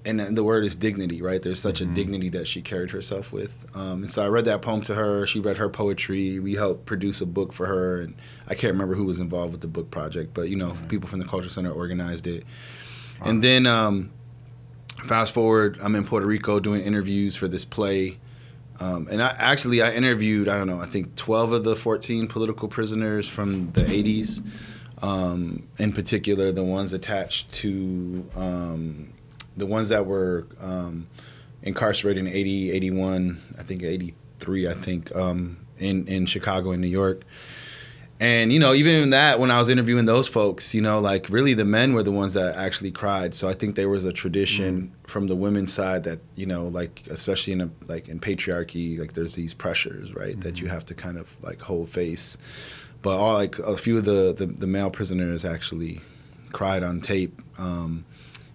and the word is dignity, right? There's such a dignity that she carried herself with. Um, and so I read that poem to her. She read her poetry. We helped produce a book for her, and I can't remember who was involved with the book project, but you know, people from the Culture Center organized it. And then um, fast forward, I'm in Puerto Rico doing interviews for this play. Um, and I actually I interviewed I don't know I think 12 of the 14 political prisoners from the 80s, um, in particular the ones attached to um, the ones that were um, incarcerated in 80, 81, I think 83, I think um, in in Chicago and New York. And you know, even in that, when I was interviewing those folks, you know, like really the men were the ones that actually cried. So I think there was a tradition from the women's side that you know, like especially in a, like in patriarchy, like there's these pressures, right, that you have to kind of like hold face. But all like a few of the the, the male prisoners actually cried on tape. Um,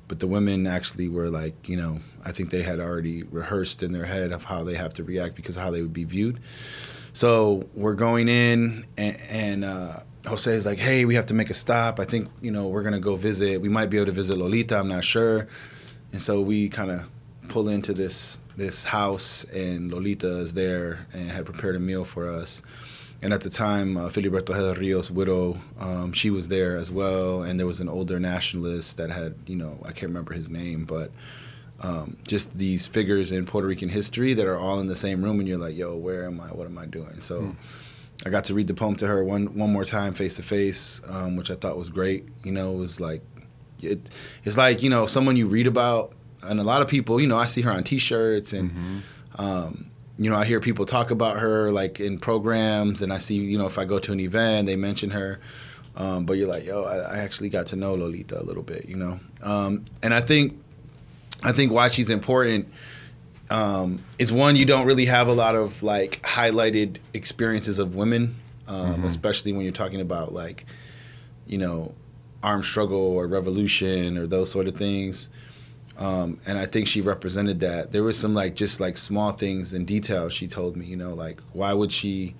but the women actually were like, you know, I think they had already rehearsed in their head of how they have to react because of how they would be viewed. So we're going in, and, and uh, Jose is like, "Hey, we have to make a stop. I think you know we're gonna go visit. We might be able to visit Lolita. I'm not sure." And so we kind of pull into this this house, and Lolita is there and had prepared a meal for us. And at the time, uh, Filiberto Ojeda Rios' widow, um, she was there as well. And there was an older nationalist that had, you know, I can't remember his name, but um, just these figures in Puerto Rican history that are all in the same room, and you're like, "Yo, where am I? What am I doing?" So, I got to read the poem to her one one more time, face to face, um, which I thought was great. You know, it was like, it, it's like you know someone you read about, and a lot of people, you know, I see her on T-shirts, and um, you know, I hear people talk about her like in programs, and I see, you know, if I go to an event, they mention her. Um, but you're like, yo, I, I actually got to know Lolita a little bit, you know, um, and I think I think why she's important um, is one you don't really have a lot of like highlighted experiences of women, um, especially when you're talking about like you know armed struggle or revolution or those sort of things. Um, and I think she represented that. There was some like just like small things and details she told me. You know, like why would she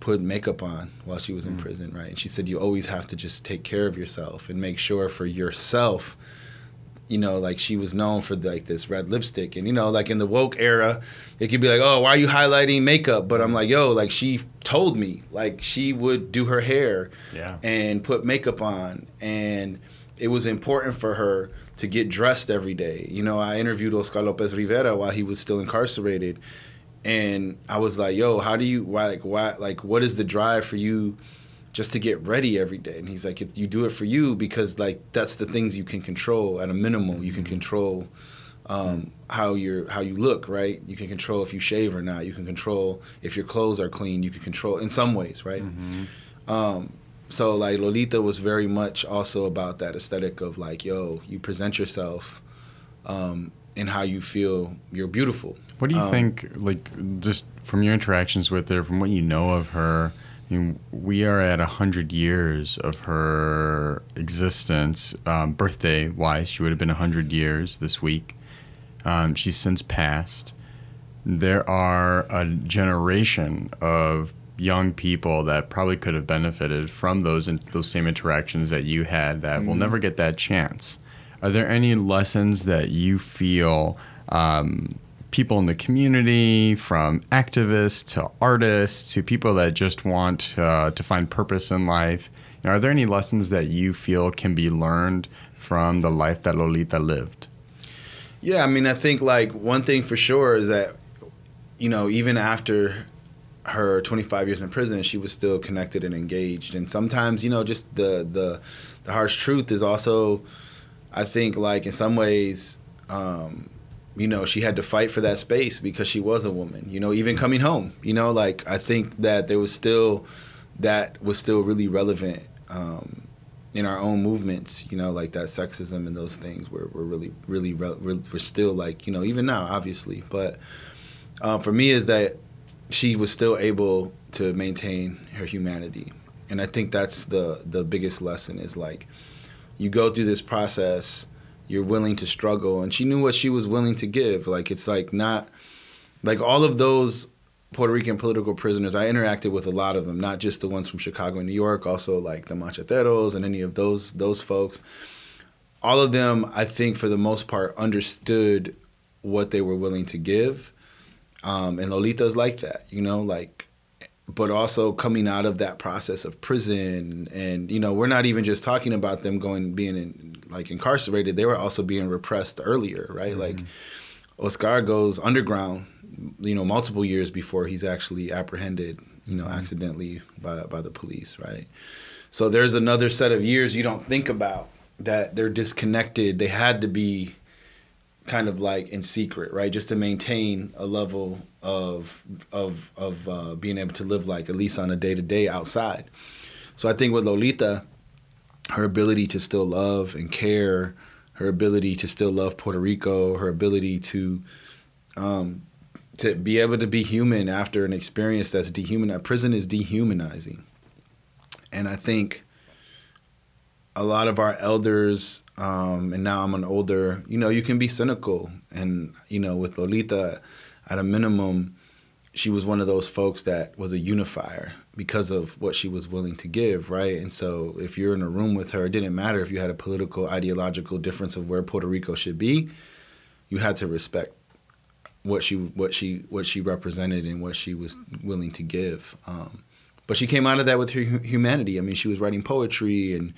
put makeup on while she was in prison, right? And she said you always have to just take care of yourself and make sure for yourself you know, like she was known for like this red lipstick, and you know, like in the woke era, it could be like, oh, why are you highlighting makeup? But I'm like, yo, like she told me, like she would do her hair, Yeah. and put makeup on, and it was important for her to get dressed every day. You know, I interviewed Oscar Lopez Rivera while he was still incarcerated, and I was like, yo, how do you, why, like, why, like, what is the drive for you? just to get ready every day. And he's like, you do it for you because like that's the things you can control at a minimum. You can control um, how you're, how you look, right? You can control if you shave or not. You can control if your clothes are clean. You can control in some ways, right? Um, so like Lolita was very much also about that aesthetic of like, yo, you present yourself um, and how you feel you're beautiful. What do you Um, think, like, just from your interactions with her, from what you know of her? I mean, we are at a hundred years of her existence. Um, birthday wise, she would have been a hundred years this week. Um, she's since passed. There are a generation of young people that probably could have benefited from those in, those same interactions that you had that will Mhm. never get that chance. Are there any lessons that you feel um, people in the community, from activists to artists to people that just want uh, to find purpose in life, you know, are there any lessons that you feel can be learned from the life that Lolita lived? Yeah, I mean, I think like one thing for sure is that, you know, even after her 25 years in prison, she was still connected and engaged. And sometimes, you know, just the the the harsh truth is also, I think, like in some ways, um, you know, she had to fight for that space because she was a woman. You know, even coming home, you know, like I think that there was still that was still really relevant. Um, in our own movements, you know, like that sexism and those things were, were really, really, re- re- we're still like, you know, even now, obviously. But uh, for me, is that she was still able to maintain her humanity. And I think that's the, the biggest lesson is like, you go through this process, you're willing to struggle. And she knew what she was willing to give. Like, it's like not, like all of those Puerto Rican political prisoners, I interacted with a lot of them, not just the ones from Chicago and New York, also like the macheteros and any of those those folks. All of them, I think, for the most part, understood what they were willing to give, um, and Lolita's like that, you know, like. But also coming out of that process of prison, and you know, we're not even just talking about them going being in, like incarcerated; they were also being repressed earlier, right? Like Oscar goes underground you know multiple years before he's actually apprehended you know accidentally by by the police right so there's another set of years you don't think about that they're disconnected they had to be kind of like in secret right just to maintain a level of of of uh, being able to live like at least on a day to day outside so i think with lolita her ability to still love and care her ability to still love puerto rico her ability to um, to be able to be human after an experience that's dehumanizing. Prison is dehumanizing, and I think a lot of our elders, um, and now I'm an older, you know, you can be cynical, and you know, with Lolita, at a minimum, she was one of those folks that was a unifier because of what she was willing to give, right? And so, if you're in a room with her, it didn't matter if you had a political, ideological difference of where Puerto Rico should be, you had to respect what she what she what she represented and what she was willing to give. Um, but she came out of that with her humanity. I mean, she was writing poetry, and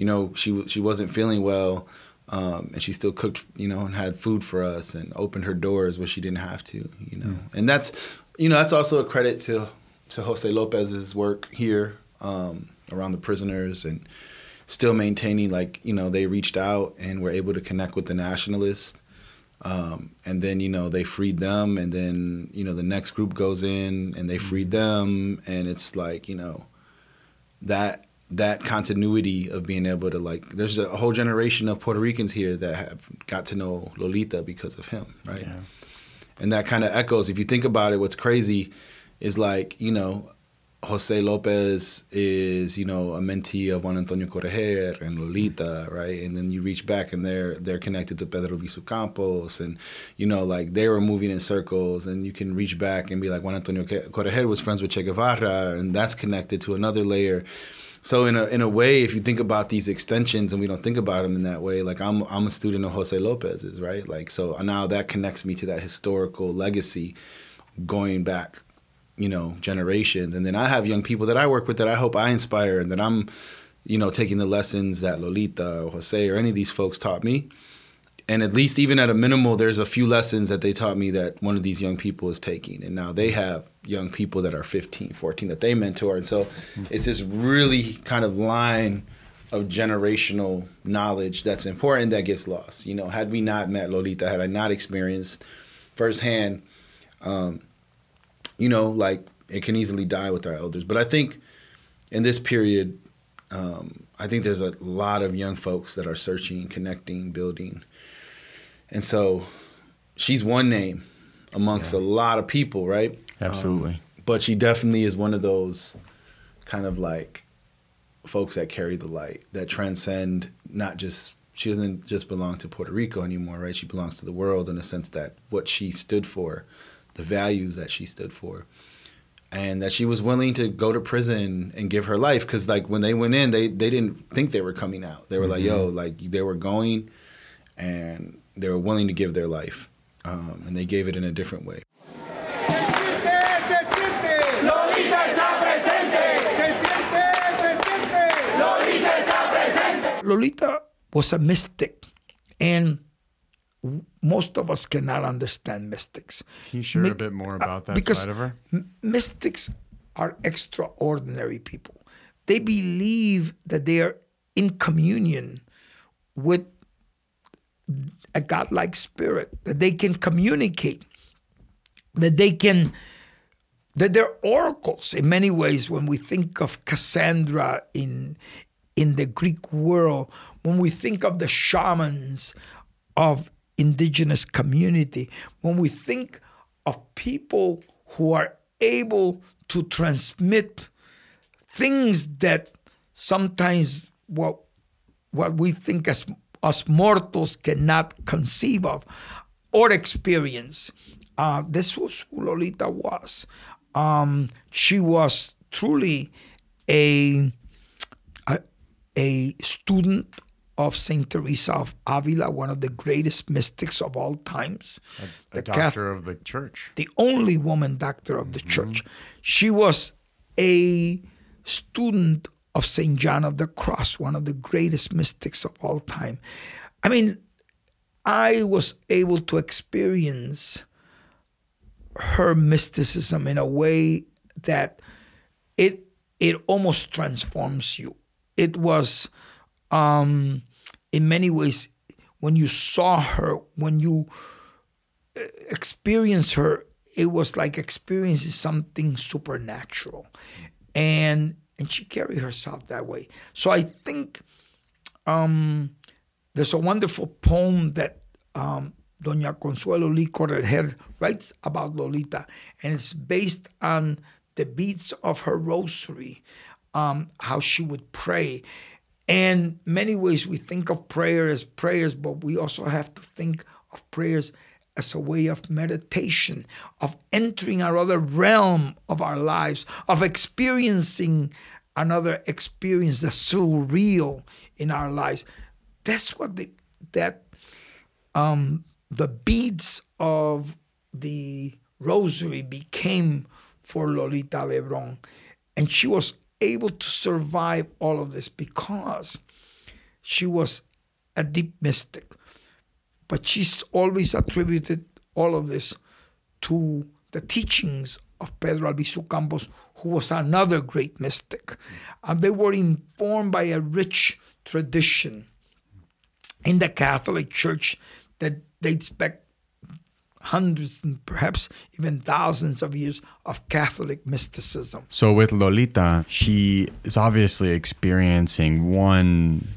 you know, she she wasn't feeling well, um, and she still cooked, you know, and had food for us, and opened her doors where she didn't have to, you know. And that's you know that's also a credit to to Jose Lopez's work here um, around the prisoners and still maintaining like you know they reached out and were able to connect with the nationalists um, and then you know they freed them and then you know the next group goes in and they freed them and it's like you know that that continuity of being able to like there's a whole generation of Puerto Ricans here that have got to know Lolita because of him right Yeah. and that kind of echoes if you think about it what's crazy is like you know Jose Lopez is, you know, a mentee of Juan Antonio Corretjer and Lolita, right? And then you reach back and they're they're connected to Pedro Albizu Campos and you know, like they were moving in circles and you can reach back and be like Juan Antonio Corretjer was friends with Che Guevara and that's connected to another layer. So in a in a way, if you think about these extensions and we don't think about them in that way, like I'm I'm a student of Jose Lopez's, right? Like so now that connects me to that historical legacy going back you know generations and then i have young people that i work with that i hope i inspire and that i'm you know taking the lessons that lolita or jose or any of these folks taught me and at least even at a minimal there's a few lessons that they taught me that one of these young people is taking and now they have young people that are 15 14 that they mentor and so it's this really kind of line of generational knowledge that's important that gets lost you know had we not met lolita had i not experienced firsthand um, you know, like it can easily die with our elders. But I think in this period, um, I think there's a lot of young folks that are searching, connecting, building. And so she's one name amongst a lot of people, right? Absolutely. Um, but she definitely is one of those kind of like folks that carry the light, that transcend not just she doesn't just belong to Puerto Rico anymore, right? She belongs to the world in the sense that what she stood for, the values that she stood for, and that she was willing to go to prison and give her life because like when they went in they they didn't think they were coming out they were like yo like they were going and they were willing to give their life um, and they gave it in a different way Lolita was a mystic, and most of us cannot understand mystics. Can you share Mi- a bit more about that because side of her? m- mystics are extraordinary people. They believe that they are in communion with a godlike spirit, that they can communicate, that they can, that they're oracles in many ways. When we think of Cassandra in in the Greek world, when we think of the shamans of indigenous community, when we think of people who are able to transmit things that sometimes what what we think as us mortals cannot conceive of or experience. Uh, this was who Lolita was. Um, she was truly a, a a student of Saint Teresa of Avila, one of the greatest mystics of all times. A The doctor Cath- of the church. the only woman doctor of the church. She was a student of St. John of the Cross, one of the greatest mystics of all time. I mean, I was able to experience her mysticism in a way that it it almost transforms you. It was um, in many ways when you saw her, when you uh, experienced her, it was like experiencing something supernatural, and and she carried herself that way. So I think um, there's a wonderful poem that um, Doña Consuelo Lee Corretjer writes about Lolita, and it's based on the beats of her rosary, um, how she would pray. And many ways we think of prayer as prayers, but we also have to think of prayers as a way of meditation, of entering another realm of our lives, of experiencing another experience that's surreal in our lives. That's what the, that um, the beads of the rosary became for Lolita Lebron. And she was able to survive all of this because she was a deep mystic. But she's always attributed all of this to the teachings of Pedro Albizu Campos, who was another great mystic. And they were informed by a rich tradition in the Catholic Church that dates back hundreds and perhaps even thousands of years of Catholic mysticism. So with Lolita, she is obviously experiencing one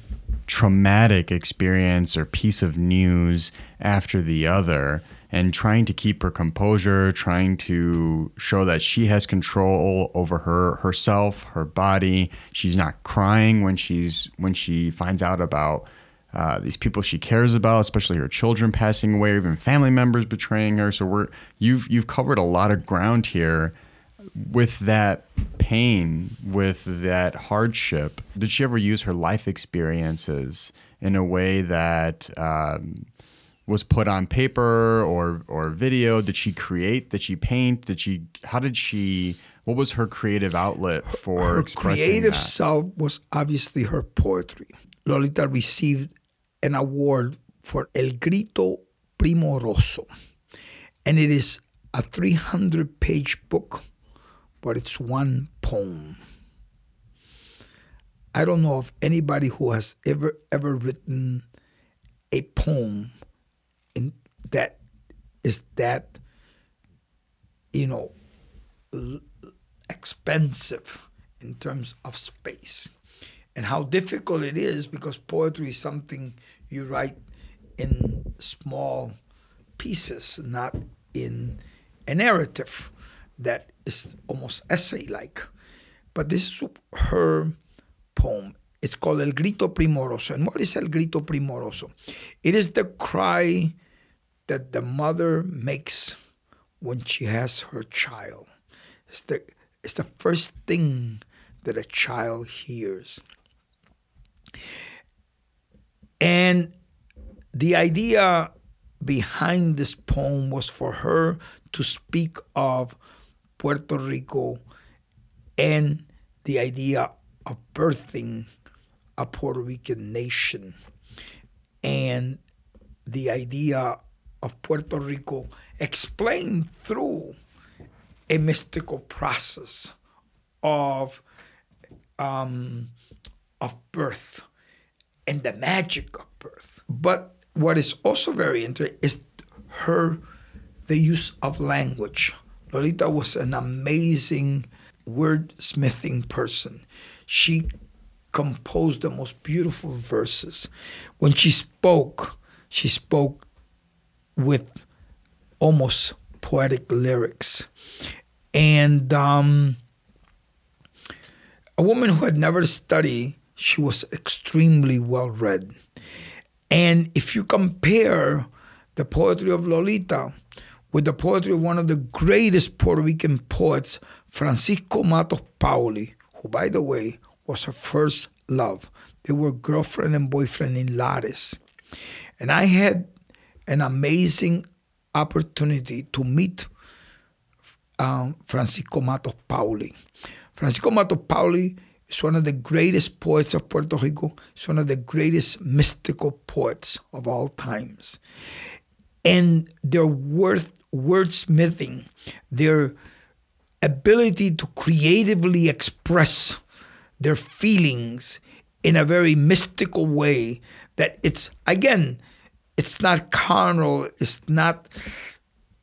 traumatic experience or piece of news after the other and trying to keep her composure, trying to show that she has control over her herself, her body. She's not crying when she's when she finds out about uh, these people she cares about, especially her children passing away, even family members betraying her. So we're you've you've covered a lot of ground here with that pain, with that hardship. Did she ever use her life experiences in a way that um, was put on paper or or video? Did she create? Did she paint? Did she? How did she? What was her creative outlet for her creative that? self was obviously her poetry. Lolita received an award for El Grito Primoroso, and it is a 300 page book, but it's one poem. I don't know of anybody who has ever ever written a poem in that is that you know expensive in terms of space and how difficult it is because poetry is something you write in small pieces, not in a narrative that is almost essay like. But this is her poem. It's called El Grito Primoroso. And what is El Grito Primoroso? It is the cry that the mother makes when she has her child. It's the is the first thing that a child hears. And the idea behind this poem was for her to speak of Puerto Rico and the idea of birthing a Puerto Rican nation and the idea of Puerto Rico explained through a mystical process of um, of birth and the magic of birth. But what is also very interesting is her the use of language. Lolita was an amazing wordsmithing person. She composed the most beautiful verses. When she spoke, she spoke with almost poetic lyrics. And um, a woman who had never studied, she was extremely well read. And if you compare the poetry of Lolita with the poetry of one of the greatest Puerto Rican poets, Francisco Matos Paoli, who, by the way, was her first love. They were girlfriend and boyfriend in Lares. And I had an amazing opportunity to meet um, Francisco Matos Paoli. Francisco Matos Paoli is one of the greatest poets of Puerto Rico. He's one of the greatest mystical poets of all times. And their word, wordsmithing, their ability to creatively express their feelings in a very mystical way that it's again it's not carnal it's not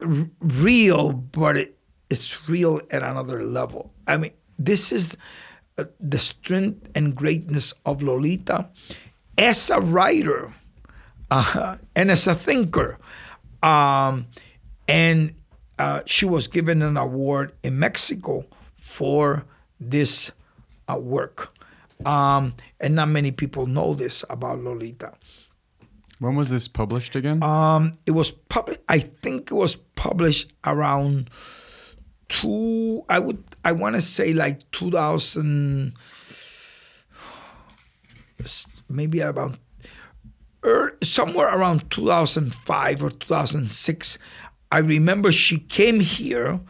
r- real but it, it's real at another level. I mean this is uh, the strength and greatness of lolita. As a writer uh, and as a thinker um, and uh, she was given an award in mexico for this uh, work um, and not many people know this about Lolita. When was this published again? Um, it was published. I think it was published around two. I would. I want to say like two thousand. Maybe around, er, somewhere around two thousand five or two thousand six. I remember she came here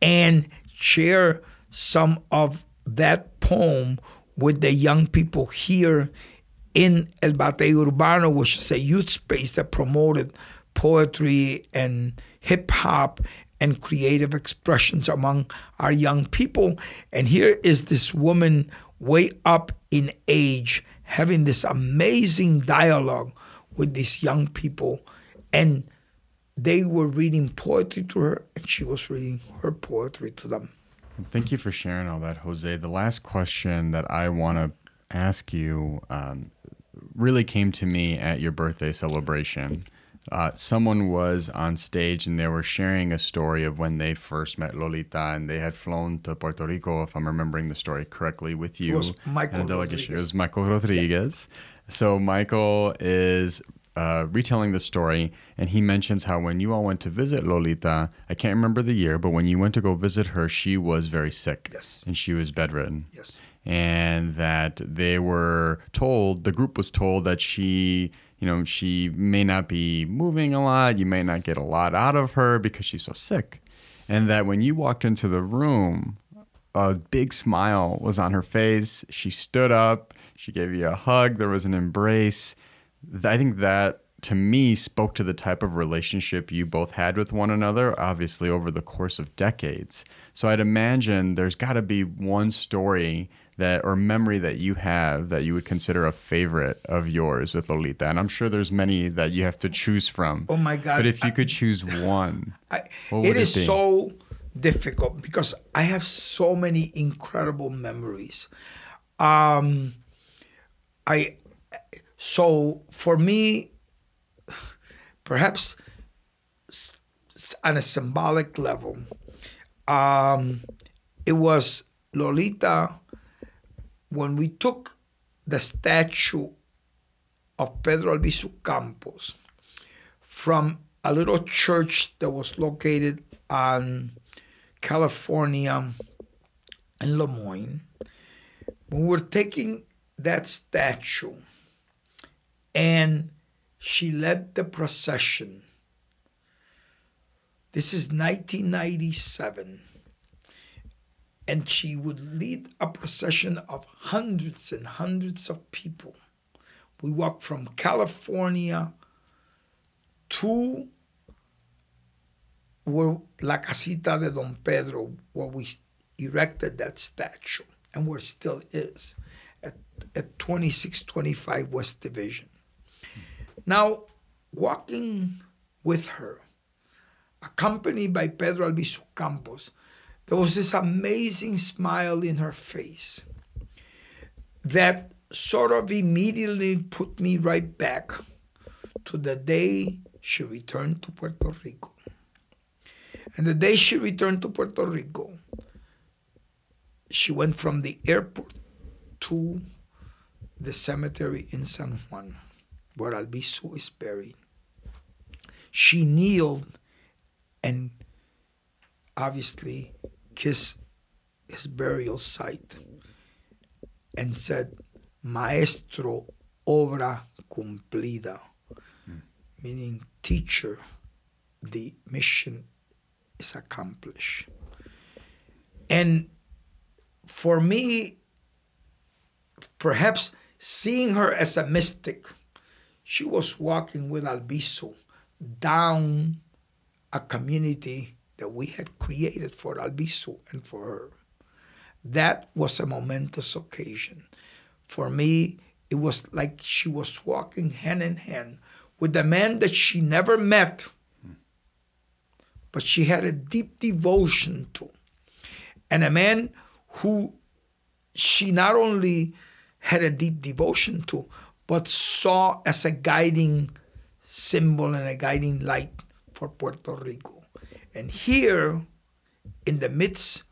and shared some of that poem with the young people here in El Batey Urbano, which is a youth space that promoted poetry and hip hop and creative expressions among our young people. And here is this woman way up in age having this amazing dialogue with these young people. And they were reading poetry to her, and she was reading her poetry to them. Thank you for sharing all that, Jose. The last question that I want to ask you um, really came to me at your birthday celebration. Uh, someone was on stage and they were sharing a story of when they first met Lolita and they had flown to Puerto Rico, if I'm remembering the story correctly, with you. It was Michael and. Rodriguez. It was Michael Rodriguez. So Michael is uh, retelling the story, and he mentions how when you all went to visit Lolita, I can't remember the year, but when you went to go visit her, she was very sick. Yes. And she was bedridden. Yes. And that they were told, the group was told that she, you know, she may not be moving a lot. You may not get a lot out of her because she's so sick. And that when you walked into the room, a big smile was on her face. She stood up. She gave you a hug. There was an embrace. I think that to me spoke to the type of relationship you both had with one another, obviously over the course of decades. So I'd imagine there's got to be one story that or memory that you have that you would consider a favorite of yours with Lolita. And I'm sure there's many that you have to choose from. Oh my God. But if you I- could choose one, I, it it is be? so difficult because I have so many incredible memories. Um, I so for me, perhaps on a symbolic level, um, it was Lolita when we took the statue of Pedro Albizu Campos from a little church that was located on California in Lemoyne, We were taking that statue, and she led the procession. This is 1997. And she would lead a procession of hundreds and hundreds of people. We walked from California to where La Casita de Don Pedro, where we erected that statue, and where still is, at, at 2625 West Division. Now, walking with her, accompanied by Pedro Albizu Campos, there was this amazing smile in her face that sort of immediately put me right back to the day she returned to Puerto Rico. And the day she returned to Puerto Rico, she went from the airport to the cemetery in San Juan, where Albizu is buried. She kneeled and obviously kissed his burial site and said, Maestro, obra cumplida, meaning teacher, the mission is accomplished. And for me, perhaps seeing her as a mystic, she was walking with Albizu down a community that we had created for Albizu and for her. That was a momentous occasion. For me, it was like she was walking hand in hand with a man that she never met, but she had a deep devotion to. And a man who she not only had a deep devotion to, but saw as a guiding symbol and a guiding light for Puerto Rico. And here, in the midst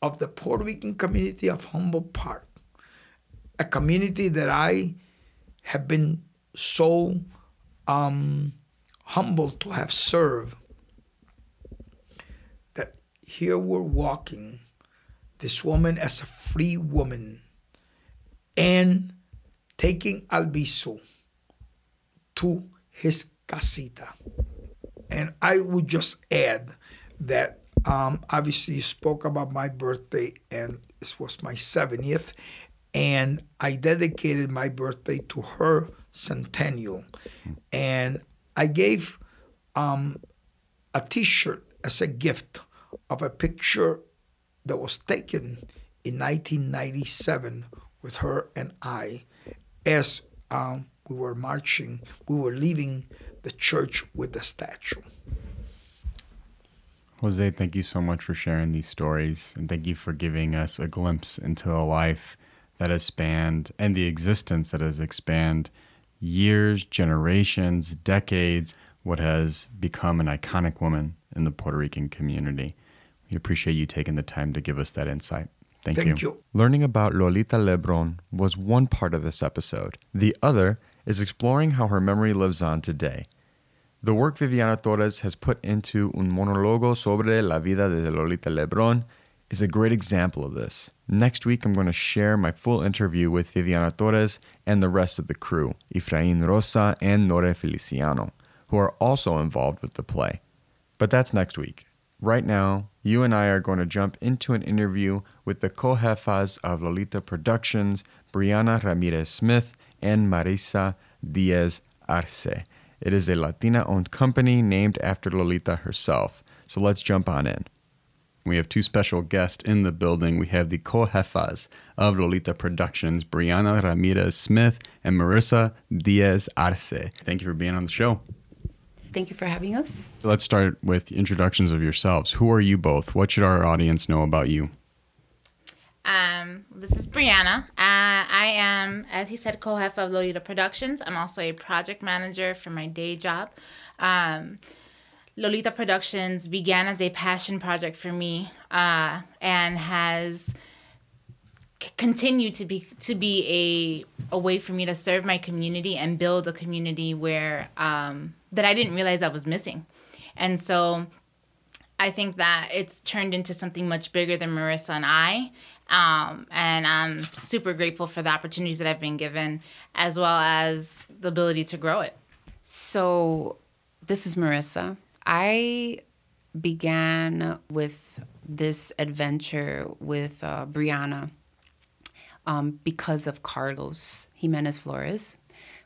of the Puerto Rican community of Humboldt Park, a community that I have been so um, humbled to have served, that here we're walking this woman as a free woman and taking Albizu to his casita. And I would just add that um, obviously you spoke about my birthday, and this was my 70th, and I dedicated my birthday to her centennial. And I gave um, a t shirt as a gift of a picture that was taken in 1997 with her and I as um, we were marching, we were leaving the church with the statue. Jose, thank you so much for sharing these stories and thank you for giving us a glimpse into a life that has spanned and the existence that has expanded years, generations, decades, what has become an iconic woman in the Puerto Rican community. We appreciate you taking the time to give us that insight. Thank, Thank you. Learning about Lolita Lebron was one part of this episode. The other is exploring how her memory lives on today. The work Viviana Torres has put into Un Monologo sobre la vida de Lolita Lebron is a great example of this. Next week, I'm going to share my full interview with Viviana Torres and the rest of the crew, Efrain Rosa and Nore Feliciano, who are also involved with the play. But that's next week. Right now, you and I are going to jump into an interview with the co-jefas of Lolita Productions, Brianna Ramirez Smith and Marisa Diaz Arce. It is a Latina owned company named after Lolita herself. So let's jump on in. We have two special guests in the building. We have the co-jefas of Lolita Productions, Brianna Ramirez Smith and Marisa Diaz Arce. Thank you for being on the show. Thank you for having us. Let's start with introductions of yourselves. Who are you both? What should our audience know about you? Um, this is Brianna. Uh, I am, as he said, co-head of Lolita Productions. I'm also a project manager for my day job. Um, Lolita Productions began as a passion project for me uh, and has c- continued to be to be a a way for me to serve my community and build a community where um, that I didn't realize I was missing, and so I think that it's turned into something much bigger than Marissa and I. Um, and I'm super grateful for the opportunities that I've been given, as well as the ability to grow it. So, this is Marissa. I began with this adventure with uh, Brianna um, because of Carlos Jimenez Flores,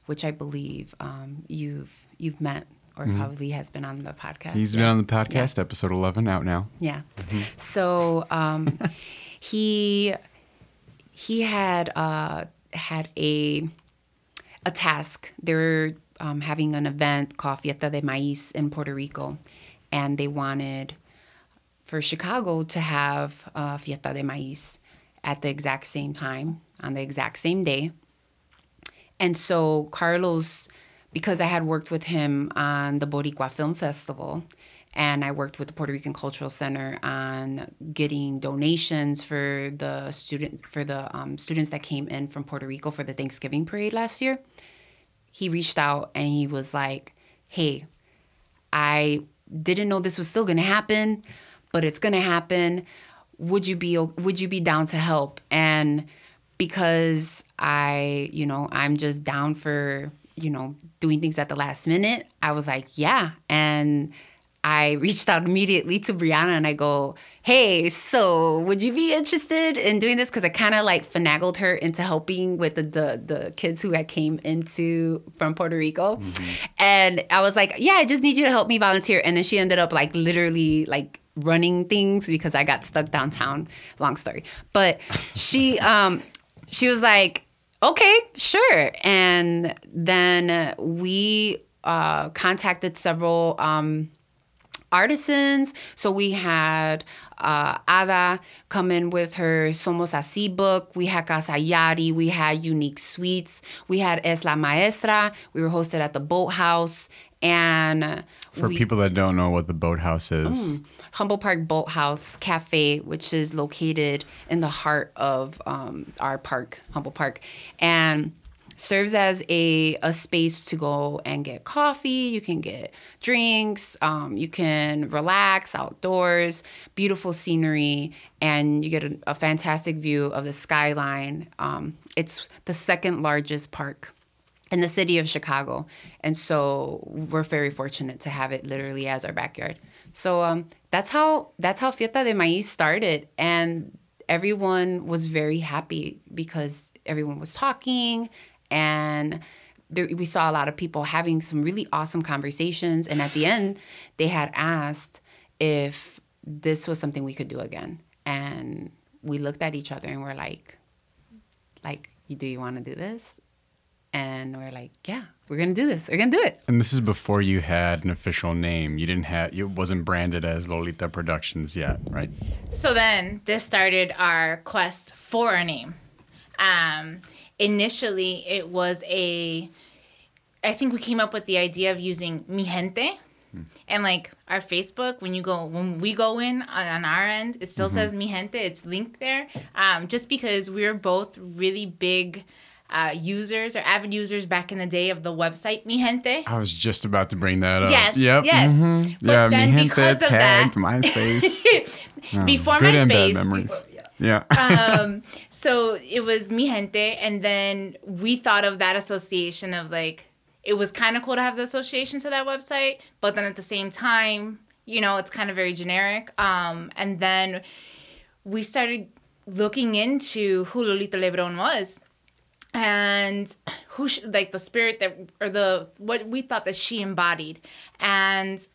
which I believe um, you've you've met or Mhm. probably has been on the podcast. He's Yeah. been on the podcast, episode 11, out now. Yeah. Mhm. So um, he he had uh, had a a task. They were um, having an event called Fiesta de Maíz in Puerto Rico, and they wanted for Chicago to have uh, Fiesta de Maíz at the exact same time on the exact same day. And so Carlos, because I had worked with him on the Boricua Film Festival, and I worked with the Puerto Rican Cultural Center on getting donations for the student for the um, students that came in from Puerto Rico for the Thanksgiving parade last year. He reached out and he was like, "Hey, I didn't know this was still going to happen, but it's going to happen. Would you be would you be down to help?" And because I, you know, I'm just down for, you know, doing things at the last minute, I was like, "Yeah." And I reached out immediately to Brianna and I go, "Hey, so would you be interested in doing this?" Because I kind of like finagled her into helping with the, the the kids who had came into from Puerto Rico, and I was like, "Yeah, I just need you to help me volunteer." And then she ended up like literally like running things because I got stuck downtown. Long story, but she um she was like, "Okay, sure," and then we uh, contacted several. Um, artisans. So we had uh, Ada come in with her Somos Así book. We had Casa Yari. We had Unique Sweets. We had Es La Maestra. We were hosted at the Boathouse. And For we- people that don't know what the boathouse is, Mm. Humboldt Park Boathouse Cafe, which is located in the heart of um, our park, Humboldt Park, and serves as a, a space to go and get coffee. You can get drinks. Um, you can relax outdoors. Beautiful scenery, and you get a, a fantastic view of the skyline. Um, it's the second largest park in the city of Chicago. And so we're very fortunate to have it literally as our backyard. So um, that's how that's how Fiesta de Maíz started, and everyone was very happy because everyone was talking, and there, we saw a lot of people having some really awesome conversations. And at the end, they had asked if this was something we could do again, and we looked at each other and we're like, like, do you want to do this? And we're like, yeah, we're gonna do this. We're gonna do it. and this is before you had an official name. You didn't have, it wasn't branded as Lolita Productions yet, right? So then this started our quest for a name. Um, initially, it was a, I think we came up with the idea of using mi gente. And like our Facebook, when you go, when we go in on, on our end, it still Mhm. says mi gente. It's linked there, um, just because we're both really big uh, users or avid users back in the day of the website mi gente. I was just about to bring that up. Yes, Yep. yes. mhm. But yeah, then mi gente because of tagged that- MySpace. Before good and bad MySpace, memories. Yeah. um, so it was mi gente, and then we thought of that association of like it was kind of cool to have the association to that website, but then at the same time, you know, it's kind of very generic. Um, and then we started looking into who Lolita Lebron was and who she, like the spirit that or the what we thought that she embodied. And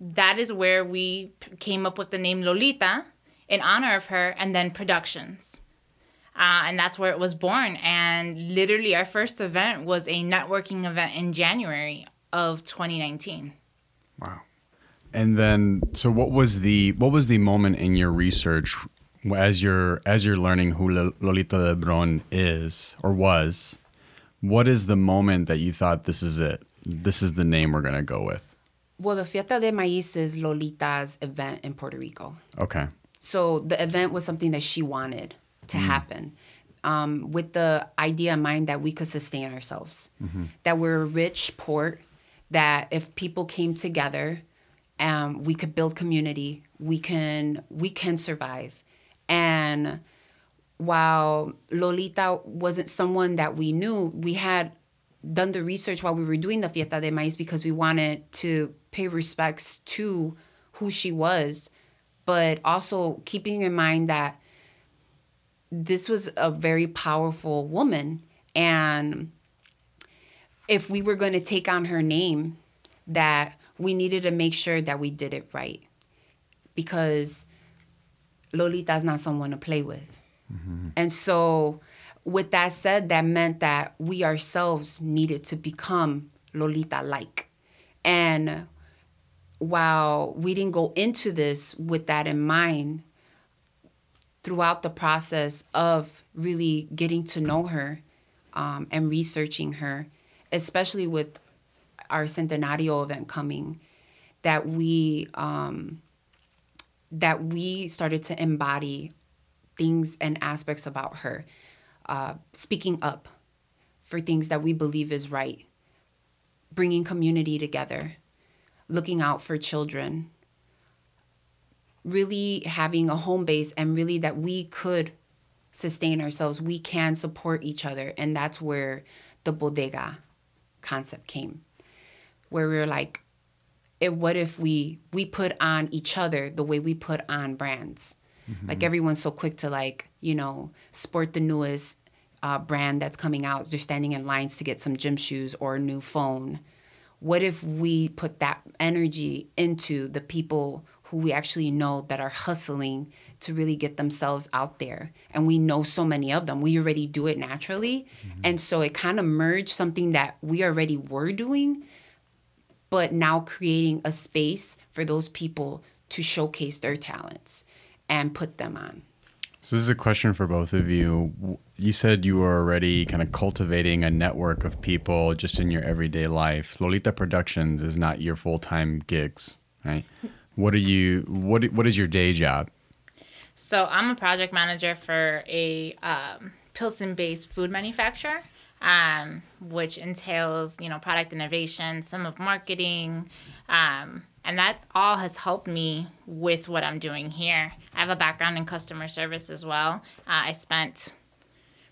that is where we came up with the name lolita in honor of her and then productions. Uh, and that's where it was born. And literally our first event was a networking event in january of 2019 wow. And then, so what was the what was the moment in your research as you're as you're learning who Lo- Lolita Lebron is or was? What is the moment that you thought this is it? This is the name we're gonna go with. Well, the Fiesta de Maíz is Lolita's event in Puerto Rico. Okay. So the event was something that she wanted to Mm. happen um, with the idea in mind that we could sustain ourselves, Mhm. that we're a rich port, that if people came together, um, we could build community, we can we can survive. And while Lolita wasn't someone that we knew, we had done the research while we were doing the Fiesta de Maíz because we wanted to pay respects to who she was, but also keeping in mind that this was a very powerful woman. And if we were going to take on her name, that we needed to make sure that we did it right. Because Lolita's not someone to play with. And so, with that said, that meant that we ourselves needed to become Lolita like. And while we didn't go into this with that in mind, throughout the process of really getting to know her um, and researching her, especially with our centenario event coming, that we um, that we started to embody things and aspects about her, uh, speaking up for things that we believe is right, bringing community together, looking out for children, really having a home base, and really that we could sustain ourselves, we can support each other. And that's where the bodega concept came, where we were like, it, what if we we put on each other the way we put on brands? Like everyone's so quick to like, you know, sport the newest uh, brand that's coming out. They're standing in lines to get some gym shoes or a new phone. What if we put that energy into the people who we actually know that are hustling to really get themselves out there? And we know so many of them. We already do it naturally. And so it kind of merged something that we already were doing, but now creating a space for those people to showcase their talents and put them on. So this is a question for both of you. You said you were already kind of cultivating a network of people just in your everyday life. Lolita Productions is not your full-time gigs, right? What are you what what is your day job? So I'm a project manager for a um, Pilsen-based food manufacturer, um, which entails you know product innovation, some of marketing, um, and that all has helped me with what I'm doing here. I have a background in customer service as well. Uh, I spent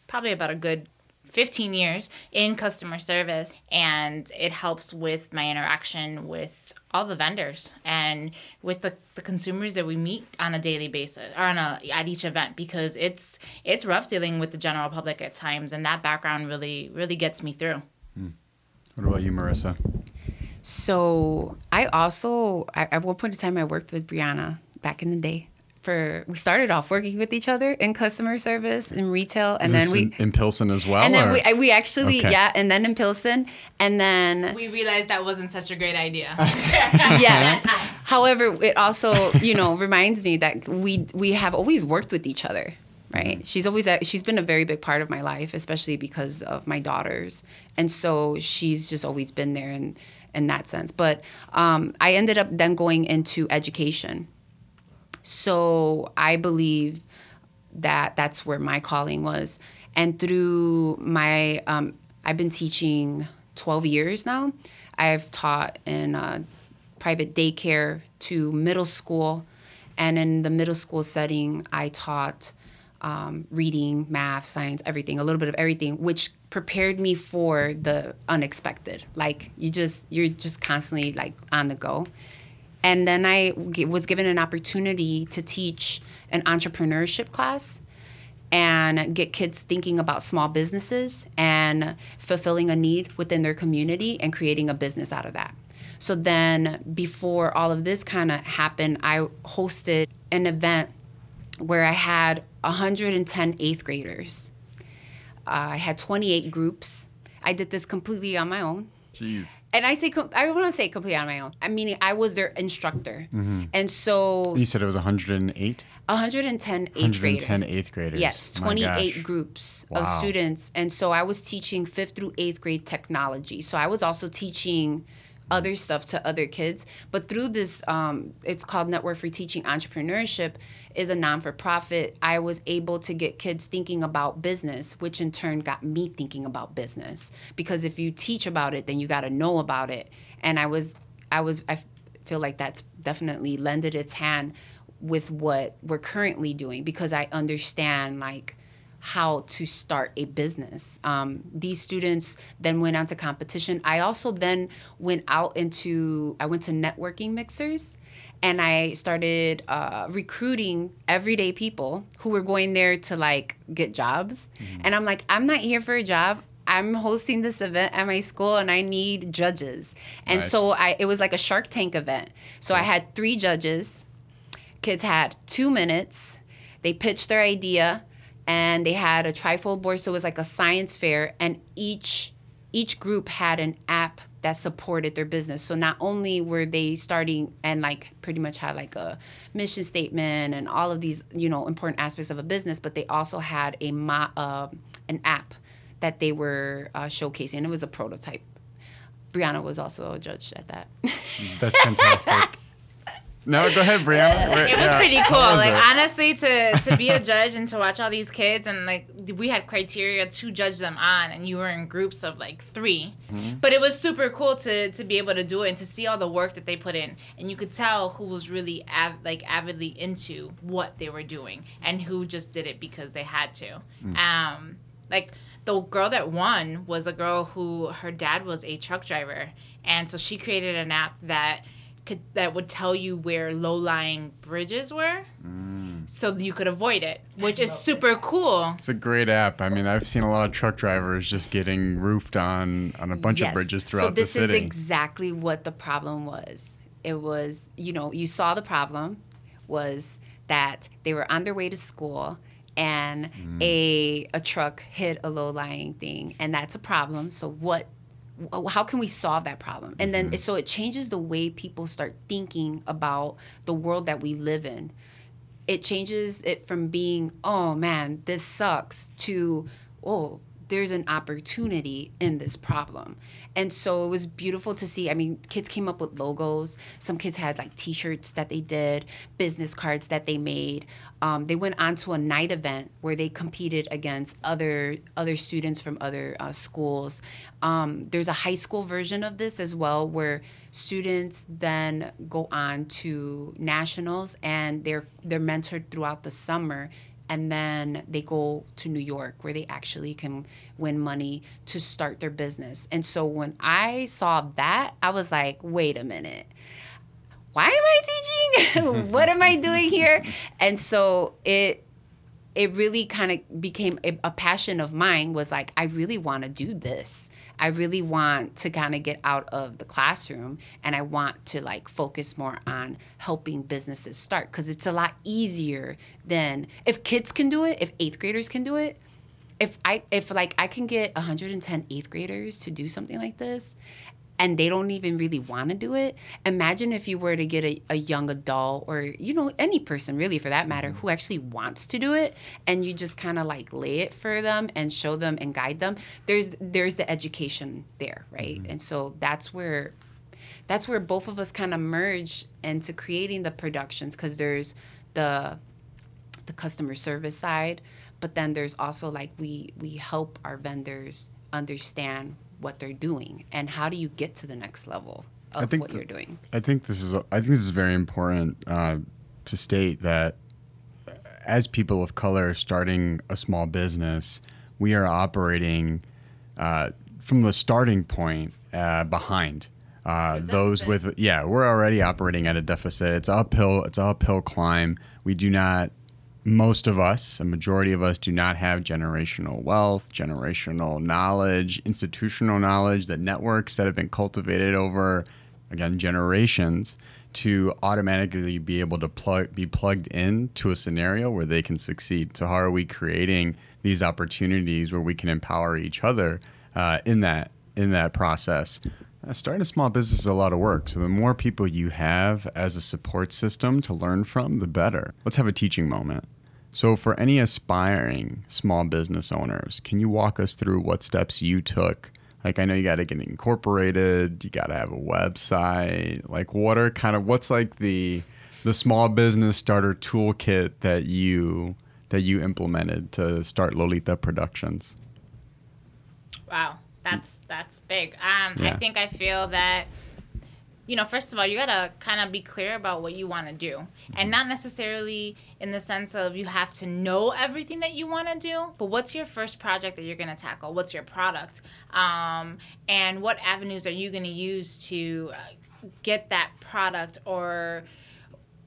probably about a good 15 years in customer service and it helps with my interaction with all the vendors and with the, the consumers that we meet on a daily basis or on a at each event because it's it's rough dealing with the general public at times and that background really really gets me through hmm. What about you, Marissa? So I also, at one point in time, I worked with Brianna back in the day. For we started off working with each other in customer service in retail, and Is then this we in, in Pilsen as well. and then or- we we actually Okay. yeah, and then in Pilsen, and then we realized that wasn't such a great idea yes. However, it also you know reminds me that we we have always worked with each other, right? She's always a, she's been a very big part of my life, especially because of my daughters, and so she's just always been there in in that sense. But um, I ended up then going into education, so I believe that that's where my calling was, and through my um, I've been teaching 12 years now. I've taught in uh, private daycare to middle school. And in the middle school setting, I taught um, reading, math, science, everything, a little bit of everything, which prepared me for the unexpected. Like you just, you're just constantly like on the go. And then I g- was given an opportunity to teach an entrepreneurship class and get kids thinking about small businesses and fulfilling a need within their community and creating a business out of that. So then, before all of this kind of happened, I hosted an event where I had 110 eighth graders. Uh, I had 28 groups. I did this completely on my own. Jeez. And I say, I want to say completely on my own. I mean, I was their instructor. Mhm. And so You said it was 108? 110 eighth 110 graders. eighth graders. Yes, 28 groups Wow. of students. And so I was teaching fifth through eighth grade technology. So I was also teaching other stuff to other kids. But through this, um, it's called Network for Teaching Entrepreneurship, is a non for profit. I was able to get kids thinking about business, which in turn got me thinking about business. Because if you teach about it, then you got to know about it. And I was, I was, I feel like that's definitely lended its hand with what we're currently doing because I understand like how to start a business. Um, these students then went on to competition. I also then went out into, I went to networking mixers and I started uh, recruiting everyday people who were going there to like get jobs. And I'm like, I'm not here for a job. I'm hosting this event at my school and I need judges. And Nice. so I it was like a Shark Tank event. So I had three judges. Kids had two minutes. They pitched their idea and they had a trifold board. So it was like a science fair and each each group had an app that supported their business. So not only were they starting and like pretty much had like a mission statement and all of these, you know, important aspects of a business, but they also had a mo- uh, an app that they were uh, showcasing. And it was a prototype. Brianna was also a judge at that. That's fantastic. no, go ahead, Brianna. it was Yeah, pretty cool. was Like it? honestly, to to be a judge and to watch all these kids and like we had criteria to judge them on, and you were in groups of like 3 Mhm. But it was super cool to to be able to do it and to see all the work that they put in, and you could tell who was really av- like avidly into what they were doing and who just did it because they had to. Mm. Um, like the girl that won was a girl who her dad was a truck driver, and so she created an app that could that would tell you where low lying bridges were, so you could avoid it, which is super cool. It's a great app. I mean, I've seen a lot of truck drivers just getting roofed on on a bunch of bridges throughout so this the city. This is exactly what the problem was. It was, you know, you saw the problem was that they were on their way to school and Mm. a a truck hit a low lying thing and that's a problem. So what how can we solve that problem? And then mm-hmm. so it changes the way people start thinking about the world that we live in it changes it from being oh man this sucks to oh there's an opportunity in this problem. And so it was beautiful to see i mean kids came up with logos. Some kids had like t-shirts that they did business cards that they made. Um, they went on to a night event where they competed against other other students from other uh, schools. Um, there's a high school version of this as well where students then go on to nationals and they're they're mentored throughout the summer and then they go to New York where they actually can win money to start their business. And so when I saw that, I was like, wait a minute. Why am I teaching? what am I doing here? And so it it really kind of became a, a passion of mine was like i really want to do this i really want to kind of get out of the classroom and i want to like focus more on helping businesses start because it's a lot easier than if kids can do it if eighth graders can do it if i if like i can get 110 eighth graders to do something like this and they don't even really want to do it imagine if you were to get a, a young adult or you know any person really for that matter mm-hmm. who actually wants to do it and you just kind of like lay it for them and show them and guide them there's there's the education there right? Mm-hmm. And so that's where that's where both of us kind of merge into creating the productions because there's the the customer service side but then there's also like we we help our vendors understand what they're doing and how do you get to the next level of what th- you're doing I think this is I think this is very important uh, to state that as people of color starting a small business, we are operating uh, from the starting point uh, behind. Uh, those with yeah, we're already operating at a deficit. It's uphill. It's uphill climb. We do not. Most of us, a majority of us, do not have generational wealth, generational knowledge, institutional knowledge, the networks that have been cultivated over again generations to automatically be able to plug be plugged in to a scenario where they can succeed. So how are we creating these opportunities where we can empower each other uh, in that in that process? Uh, starting a small business is a lot of work. So the more people you have as a support system to learn from, the better. Let's have a teaching moment. So for any aspiring small business owners, can you walk us through what steps you took? Like I know you got to get incorporated, you got to have a website. Like what are kind of what's like the the small business starter toolkit that you that you implemented to start Lolita Productions? Wow, that's that's big. Um, I think I feel that you know, first of all, you gotta kind of be clear about what you want to do, and not necessarily in the sense of you have to know everything that you want to do. But what's your first project that you're gonna tackle? What's your product? Um, and what avenues are you gonna use to uh, get that product or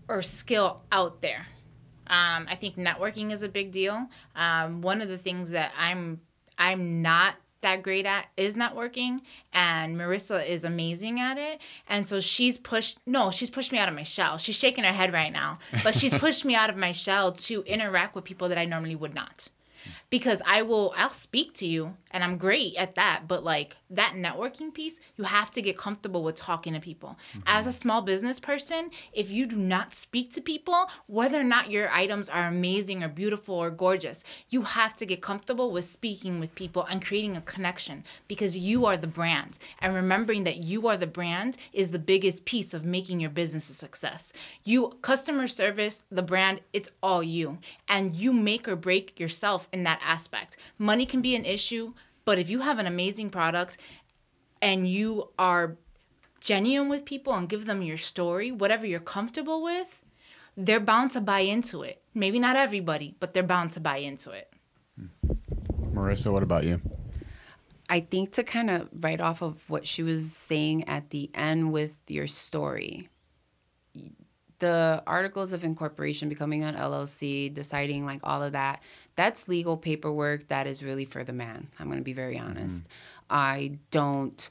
or skill out there? Um, I think networking is a big deal. Um, one of the things that I'm I'm not that great at is networking and Marissa is amazing at it. And so she's pushed no she's pushed me out of my shell. She's shaking her head right now but she's pushed me out of my shell to interact with people that I normally would not. Because I will I'll speak to you and I'm great at that but like that networking piece you have to get comfortable with talking to people. Mm-hmm. As a small business person if you do not speak to people whether or not your items are amazing or beautiful or gorgeous you have to get comfortable with speaking with people and creating a connection because you are the brand. And remembering that you are the brand is the biggest piece of making your business a success. You customer service the brand it's all you. And you make or break yourself in that aspect. Money can be an issue but if you have an amazing product and you are genuine with people and give them your story, whatever you're comfortable with, they're bound to buy into it. Maybe not everybody, but they're bound to buy into it. Hmm. Marissa, what about you? I think to kind of write off of what she was saying at the end with your story, the articles of incorporation, becoming an LLC, deciding like all of that, that's legal paperwork that is really for the man. I'm going to be very honest. I don't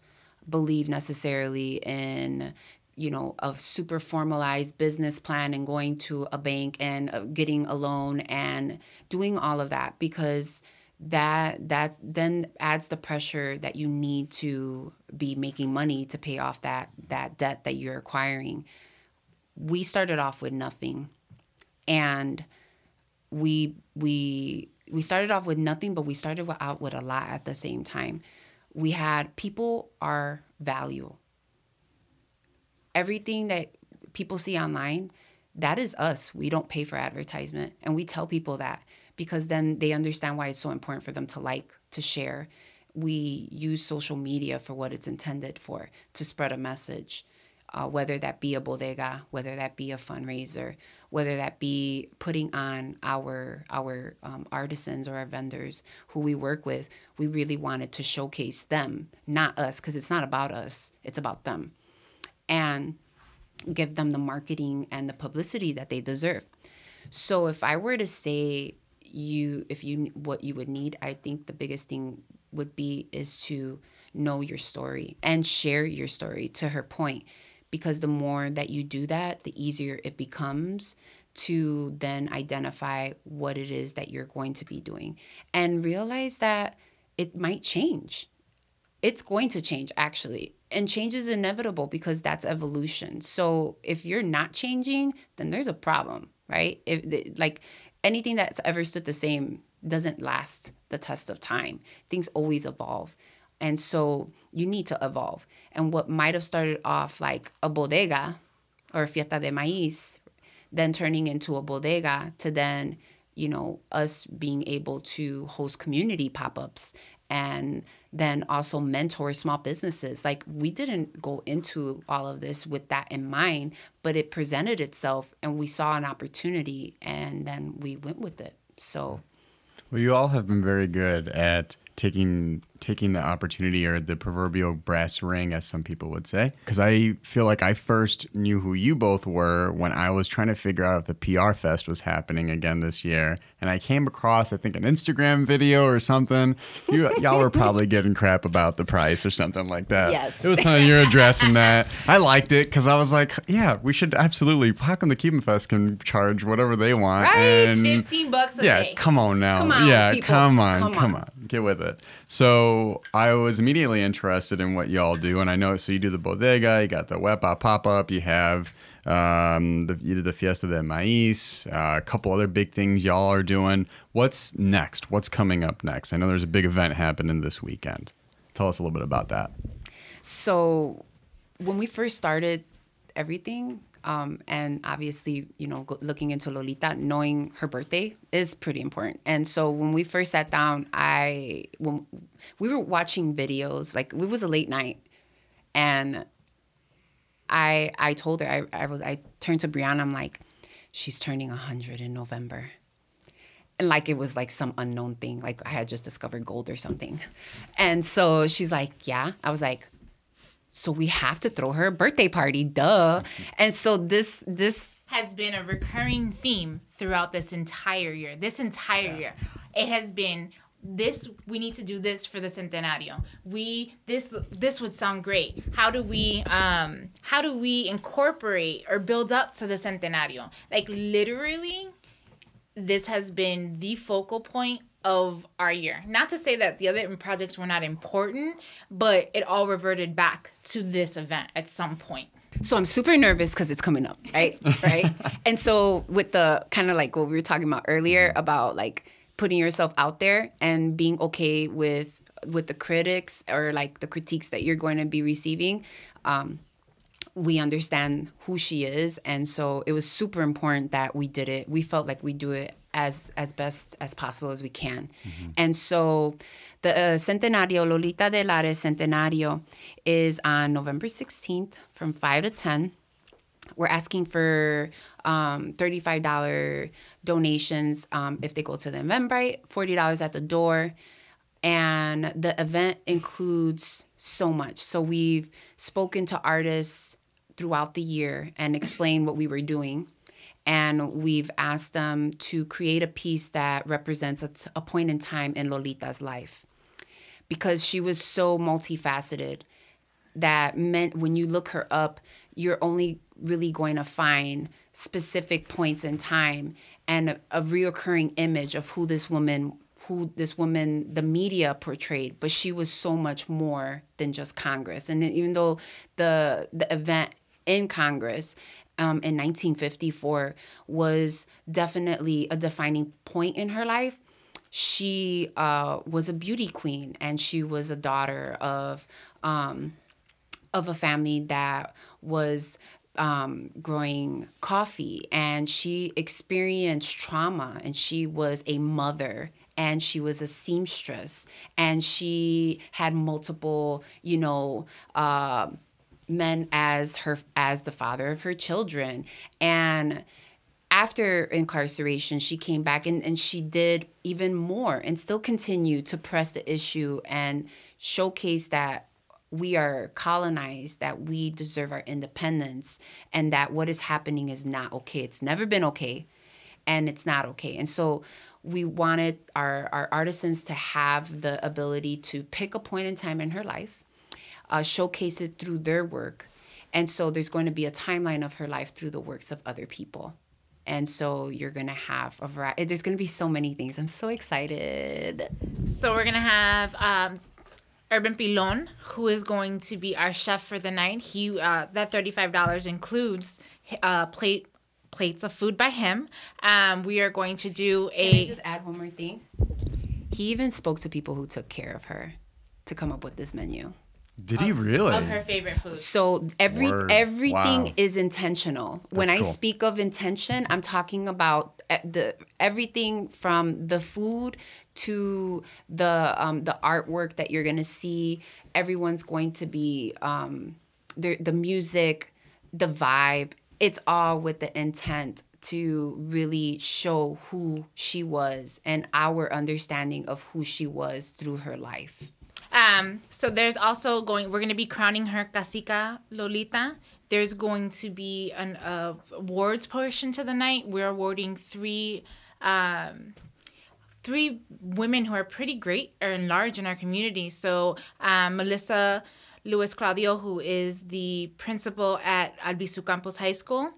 believe necessarily in you know a super formalized business plan and going to a bank and uh, getting a loan and doing all of that because that that then adds the pressure that you need to be making money to pay off that that debt that you're acquiring we started off with nothing and we we we started off with nothing but we started out with a lot at the same time. We had people are value everything that people see online that is us. We don't pay for advertisement and we tell people that because then they understand why it's so important for them to like to share. We use social media for what it's intended for to spread a message uh, whether that be a bodega, whether that be a fundraiser, whether that be putting on our our um, artisans or our vendors who we work with. We really wanted to showcase them, not us, because it's not about us; it's about them, and give them the marketing and the publicity that they deserve. So, if I were to say you, if you what you would need, I think the biggest thing would be is to know your story and share your story. To her point because the more that you do that, the easier it becomes to then identify what it is that you're going to be doing and realize that it might change. It's going to change actually. And change is inevitable because that's evolution. So if you're not changing, then there's a problem, right? If like anything that's ever stood the same doesn't last the test of time. Things always evolve. And so you need to evolve. And what might have started off like a bodega or fiesta de maíz, then turning into a bodega to then, you know, us being able to host community pop ups and then also mentor small businesses. Like we didn't go into all of this with that in mind, but it presented itself and we saw an opportunity and then we went with it. So, well, you all have been very good at taking taking the opportunity or the proverbial brass ring as some people would say because i feel like i first knew who you both were when i was trying to figure out if the pr fest was happening again this year and i came across i think an instagram video or something you, y'all were probably getting crap about the price or something like that Yes. it was something you're addressing that i liked it because i was like yeah we should absolutely how come the cuban fest can charge whatever they want Right? and 15 bucks a yeah day. come on now Come on, yeah people. come on Come come on. Get with it. So I was immediately interested in what y'all do, and I know so you do the bodega, you got the Wepa pop up, you have um, the you did the Fiesta de Maíz, uh, a couple other big things y'all are doing. What's next? What's coming up next? I know there's a big event happening this weekend. Tell us a little bit about that. So when we first started everything, um, and obviously, you know, looking into Lolita, knowing her birthday is pretty important. And so when we first sat down, I when we were watching videos, like it was a late night, and I I told her I I was I turned to Brianna. I'm like, she's turning hundred in November. And like it was like some unknown thing, like I had just discovered gold or something. And so she's like, Yeah. I was like, so we have to throw her a birthday party, duh. And so this this has been a recurring theme throughout this entire year. This entire year, it has been this. We need to do this for the centenario. We this this would sound great. How do we um how do we incorporate or build up to the centenario? Like literally, this has been the focal point of our year. Not to say that the other projects were not important, but it all reverted back to this event at some point. So I'm super nervous because it's coming up, right? right. and so with the kind of like what we were talking about earlier about like putting yourself out there and being okay with with the critics or like the critiques that you're going to be receiving. Um, we understand who she is and so it was super important that we did it we felt like we do it as as best as possible as we can. Mm-hmm. and so the uh, centenario lolita de lares centenario is on november 16th from 5 to 10 we're asking for um, $35 donations um, if they go to the eventbrite $40 at the door. And the event includes so much. So we've spoken to artists throughout the year and explained what we were doing. And we've asked them to create a piece that represents a, t- a point in time in Lolita's life. Because she was so multifaceted that meant when you look her up, you're only really going to find specific points in time and a, a reoccurring image of who this woman who this woman the media portrayed but she was so much more than just congress and even though the the event in Congress um, in 1954 was definitely a defining point in her life. She uh, was a beauty queen, and she was a daughter of um, of a family that was um, growing coffee, and she experienced trauma, and she was a mother and she was a seamstress and she had multiple you know uh, men as her as the father of her children. And after incarceration she came back and, and she did even more and still continue to press the issue and showcase that we are colonized that we deserve our independence and that what is happening is not okay. It's never been okay and it's not okay. And so we wanted our, our artisans to have the ability to pick a point in time in her life uh, showcase it through their work. And so there's going to be a timeline of her life through the works of other people. And so you're going to have a variety. There's going to be so many things. I'm so excited. So we're going to have um, Urban Pilon, who is going to be our chef for the night. He uh, that $35 includes uh, plate plates of food by him. Um, we are going to do a. Can I just add one more thing? He even spoke to people who took care of her to come up with this menu. Did he really? Of her favorite food. So every Word. everything wow. is intentional. That's when I cool. speak of intention, I'm talking about the everything from the food to the um, the artwork that you're gonna see. Everyone's going to be um, the the music, the vibe. It's all with the intent to really show who she was and our understanding of who she was through her life. Um, so there's also going. We're going to be crowning her Cacica Lolita. There's going to be an uh, awards portion to the night. We're awarding three. Um, three women who are pretty great or large in our community. So um, Melissa Luis Claudio, who is the principal at Albizu Campos High School.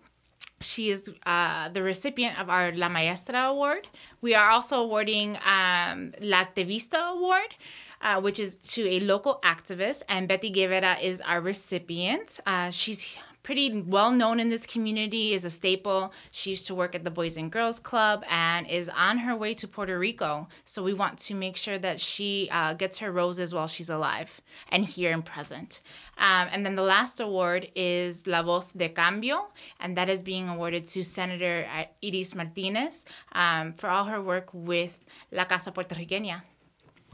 She is uh, the recipient of our La Maestra Award. We are also awarding um, La Activista Award, uh, which is to a local activist, and Betty Guevara is our recipient. Uh, she's pretty well known in this community, is a staple. She used to work at the Boys and Girls Club and is on her way to Puerto Rico. So we want to make sure that she uh, gets her roses while she's alive and here and present. Um, and then the last award is La Voz de Cambio, and that is being awarded to Senator uh, Iris Martinez um, for all her work with La Casa Puertorriqueña.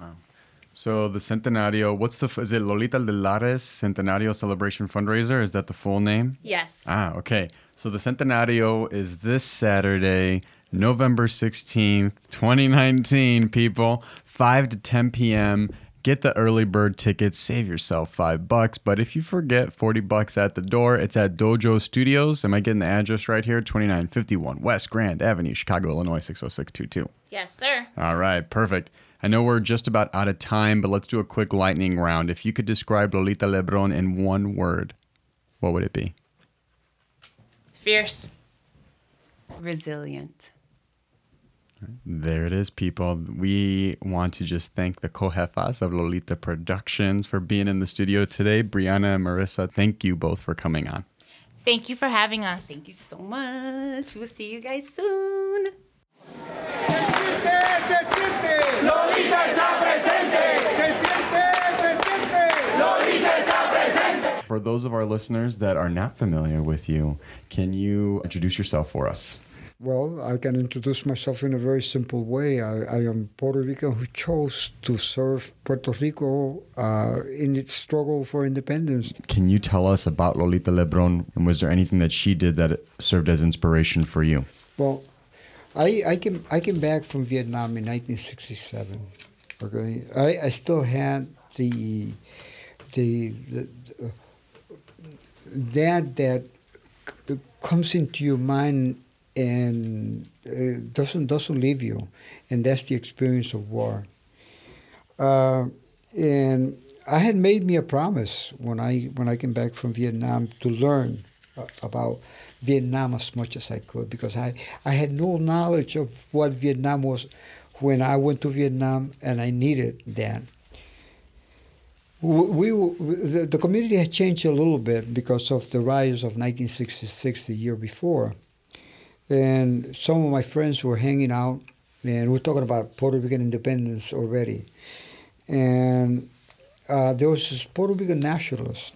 Wow. So the Centenario, what's the, is it Lolita de Lares Centenario Celebration Fundraiser? Is that the full name? Yes. Ah, okay. So the Centenario is this Saturday, November 16th, 2019, people, 5 to 10 p.m. Get the early bird tickets, save yourself five bucks. But if you forget 40 bucks at the door, it's at Dojo Studios. Am I getting the address right here? 2951 West Grand Avenue, Chicago, Illinois, 60622. Yes, sir. All right, perfect. I know we're just about out of time, but let's do a quick lightning round. If you could describe Lolita Lebron in one word, what would it be? Fierce. Resilient. There it is, people. We want to just thank the co-jefas of Lolita Productions for being in the studio today. Brianna and Marissa, thank you both for coming on. Thank you for having us. Thank you so much. We'll see you guys soon. For those of our listeners that are not familiar with you, can you introduce yourself for us? Well, I can introduce myself in a very simple way. I, I am Puerto Rican who chose to serve Puerto Rico uh, in its struggle for independence. Can you tell us about Lolita Lebron and was there anything that she did that served as inspiration for you? Well, I, I came I came back from Vietnam in 1967. Okay, I, I still had the the, the uh, that that comes into your mind and uh, doesn't doesn't leave you, and that's the experience of war. Uh, and I had made me a promise when I when I came back from Vietnam to learn about Vietnam as much as I could because I, I had no knowledge of what Vietnam was when I went to Vietnam and I needed that. We, we the, the community had changed a little bit because of the riots of 1966 the year before and some of my friends were hanging out, and we're talking about Puerto Rican independence already. And uh, there was this Puerto Rican nationalist,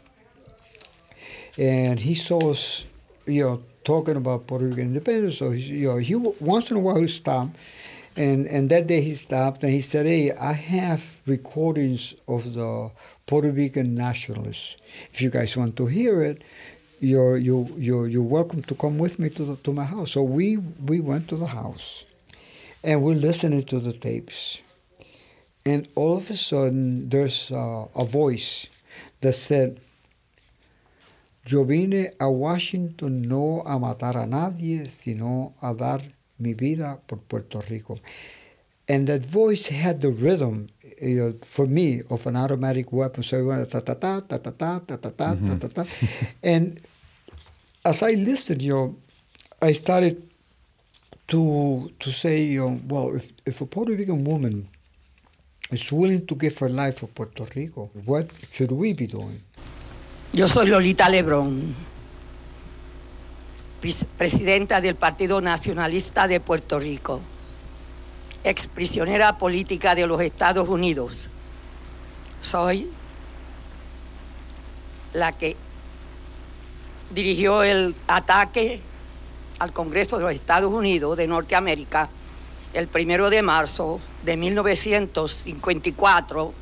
and he saw us, you know, talking about Puerto Rican independence. So he, you know, he once in a while he stopped, and and that day he stopped and he said, "Hey, I have recordings of the Puerto Rican nationalists. If you guys want to hear it." you're you you you're welcome to come with me to the, to my house. So we we went to the house, and we're listening to the tapes, and all of a sudden there's a voice that said, "Yo vine a Washington no a matar a nadie, sino a dar mi vida por Puerto Rico," and that voice had the rhythm you know, for me, of an automatic weapon. So we went ta ta ta ta ta ta ta ta ta ta ta ta, and as I listened, you know, I started to to say, you know, well, if if a Puerto Rican woman is willing to give her life for Puerto Rico, what should we be doing? Yo soy Lolita Lebrón, presidenta del Partido Nacionalista de Puerto Rico. ex prisionera política de los Estados Unidos. Soy la que dirigió el ataque al Congreso de los Estados Unidos de Norteamérica el primero de marzo de 1954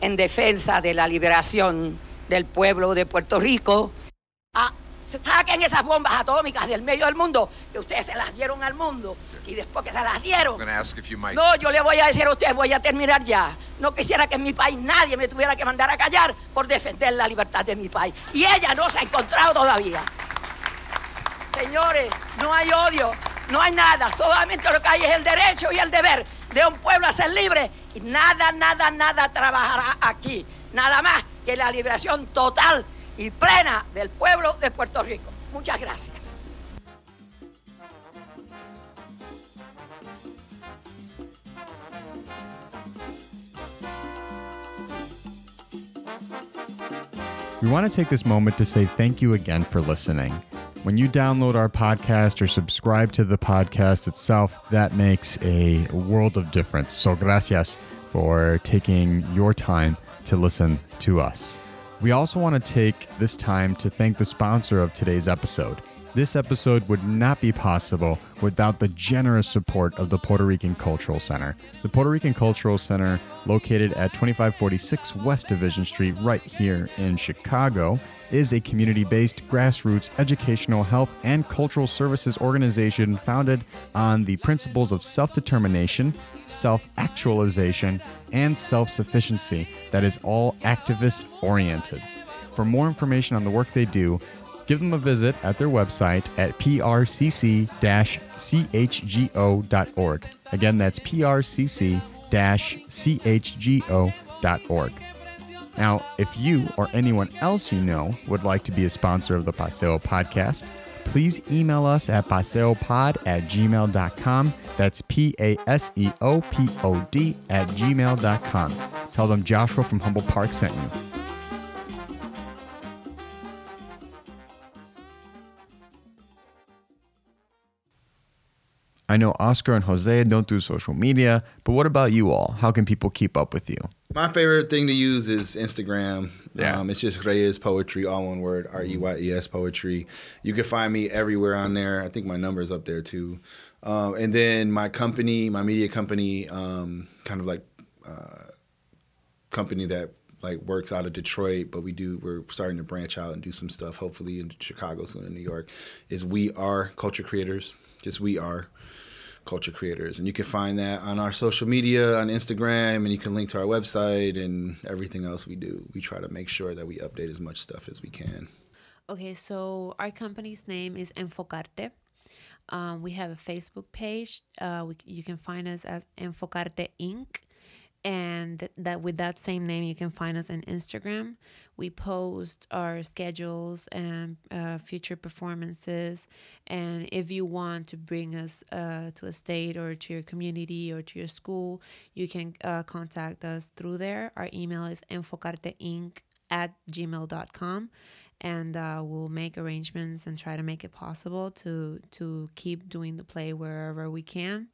en defensa de la liberación del pueblo de Puerto Rico. Ah, saquen esas bombas atómicas del medio del mundo, que ustedes se las dieron al mundo y después que se las dieron. No, yo le voy a decir a usted, voy a terminar ya. No quisiera que en mi país nadie me tuviera que mandar a callar por defender la libertad de mi país. Y ella no se ha encontrado todavía. Señores, no hay odio, no hay nada. Solamente lo que hay es el derecho y el deber de un pueblo a ser libre. Y nada, nada, nada trabajará aquí. Nada más que la liberación total y plena del pueblo de Puerto Rico. Muchas gracias. We want to take this moment to say thank you again for listening. When you download our podcast or subscribe to the podcast itself, that makes a world of difference. So, gracias for taking your time to listen to us. We also want to take this time to thank the sponsor of today's episode, This episode would not be possible without the generous support of the Puerto Rican Cultural Center. The Puerto Rican Cultural Center, located at 2546 West Division Street, right here in Chicago, is a community based grassroots educational, health, and cultural services organization founded on the principles of self determination, self actualization, and self sufficiency that is all activist oriented. For more information on the work they do, give them a visit at their website at prcc-chgo.org. Again, that's prcc-chgo.org. Now, if you or anyone else you know would like to be a sponsor of the Paseo podcast, please email us at paseopod at gmail.com. That's P A S E O P O D at gmail.com. Tell them Joshua from Humboldt Park sent you. I know Oscar and Jose don't do social media, but what about you all? How can people keep up with you? My favorite thing to use is Instagram. Yeah. Um, it's just Reyes Poetry, all one word, R E Y E S Poetry. You can find me everywhere on there. I think my number is up there too. Um, and then my company, my media company, um, kind of like uh, company that like works out of Detroit, but we do we're starting to branch out and do some stuff. Hopefully in Chicago soon, in New York. Is we are culture creators. Just we are culture creators. And you can find that on our social media, on Instagram, and you can link to our website and everything else we do. We try to make sure that we update as much stuff as we can. Okay, so our company's name is Enfocarte. Um, we have a Facebook page. Uh, we, you can find us as Enfocarte Inc. And that with that same name, you can find us on Instagram. We post our schedules and uh, future performances. And if you want to bring us uh, to a state or to your community or to your school, you can uh, contact us through there. Our email is enfocarteinc at gmail.com and uh, we'll make arrangements and try to make it possible to to keep doing the play wherever we can.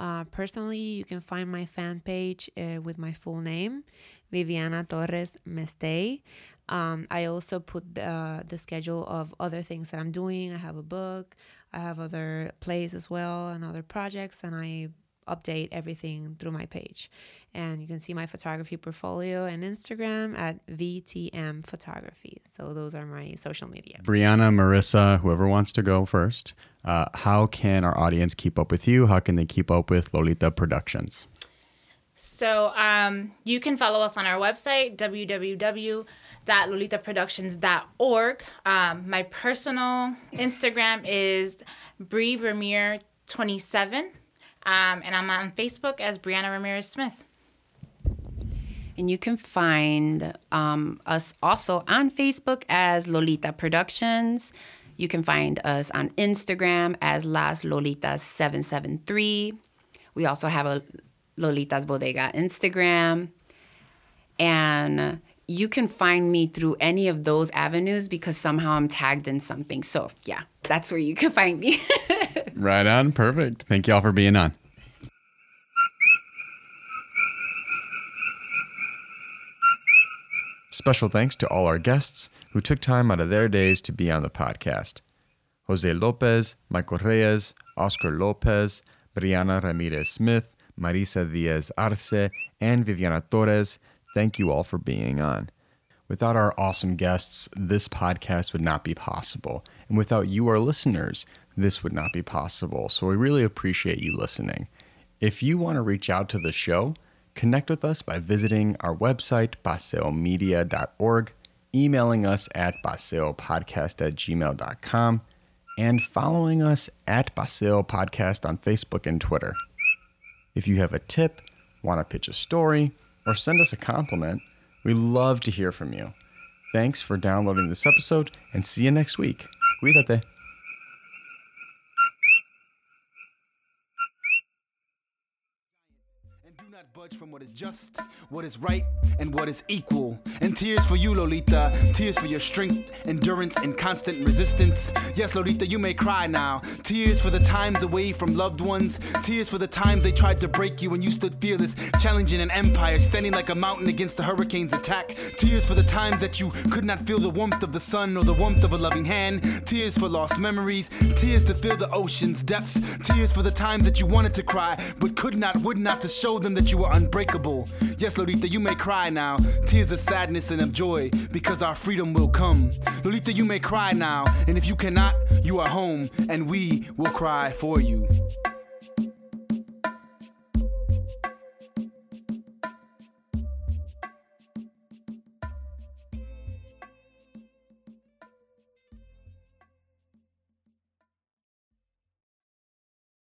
Uh, personally, you can find my fan page uh, with my full name, Viviana Torres Mestey. Um, I also put the, the schedule of other things that I'm doing. I have a book, I have other plays as well, and other projects, and I update everything through my page. And you can see my photography portfolio and Instagram at VTM Photography. So those are my social media. Brianna, Marissa, whoever wants to go first, uh, how can our audience keep up with you? How can they keep up with Lolita Productions? So um, you can follow us on our website, www.lolitaproductions.org. Um, my personal Instagram is Brie Vermeer 27. Um, and I'm on Facebook as Brianna Ramirez Smith. And you can find um, us also on Facebook as Lolita Productions. You can find us on Instagram as Las Lolitas 773. We also have a Lolitas Bodega Instagram. And you can find me through any of those avenues because somehow I'm tagged in something. So, yeah, that's where you can find me. Right on. Perfect. Thank you all for being on. Special thanks to all our guests who took time out of their days to be on the podcast. Jose Lopez, Michael Reyes, Oscar Lopez, Brianna Ramirez Smith, Marisa Diaz Arce, and Viviana Torres, thank you all for being on. Without our awesome guests, this podcast would not be possible. And without you, our listeners, this would not be possible. So we really appreciate you listening. If you want to reach out to the show, connect with us by visiting our website, paseomedia.org, emailing us at paseopodcast at gmail.com, and following us at Paseo Podcast on Facebook and Twitter. If you have a tip, want to pitch a story, or send us a compliment, we love to hear from you. Thanks for downloading this episode, and see you next week. Cuídate. What is just, what is right, and what is equal. And tears for you, Lolita. Tears for your strength, endurance, and constant resistance. Yes, Lolita, you may cry now. Tears for the times away from loved ones. Tears for the times they tried to break you and you stood fearless, challenging an empire, standing like a mountain against the hurricane's attack. Tears for the times that you could not feel the warmth of the sun or the warmth of a loving hand. Tears for lost memories. Tears to fill the ocean's depths. Tears for the times that you wanted to cry, but could not, would not to show them that you were unbreakable. Yes, Lolita, you may cry now. Tears of sadness and of joy, because our freedom will come. Lolita, you may cry now, and if you cannot, you are home, and we will cry for you.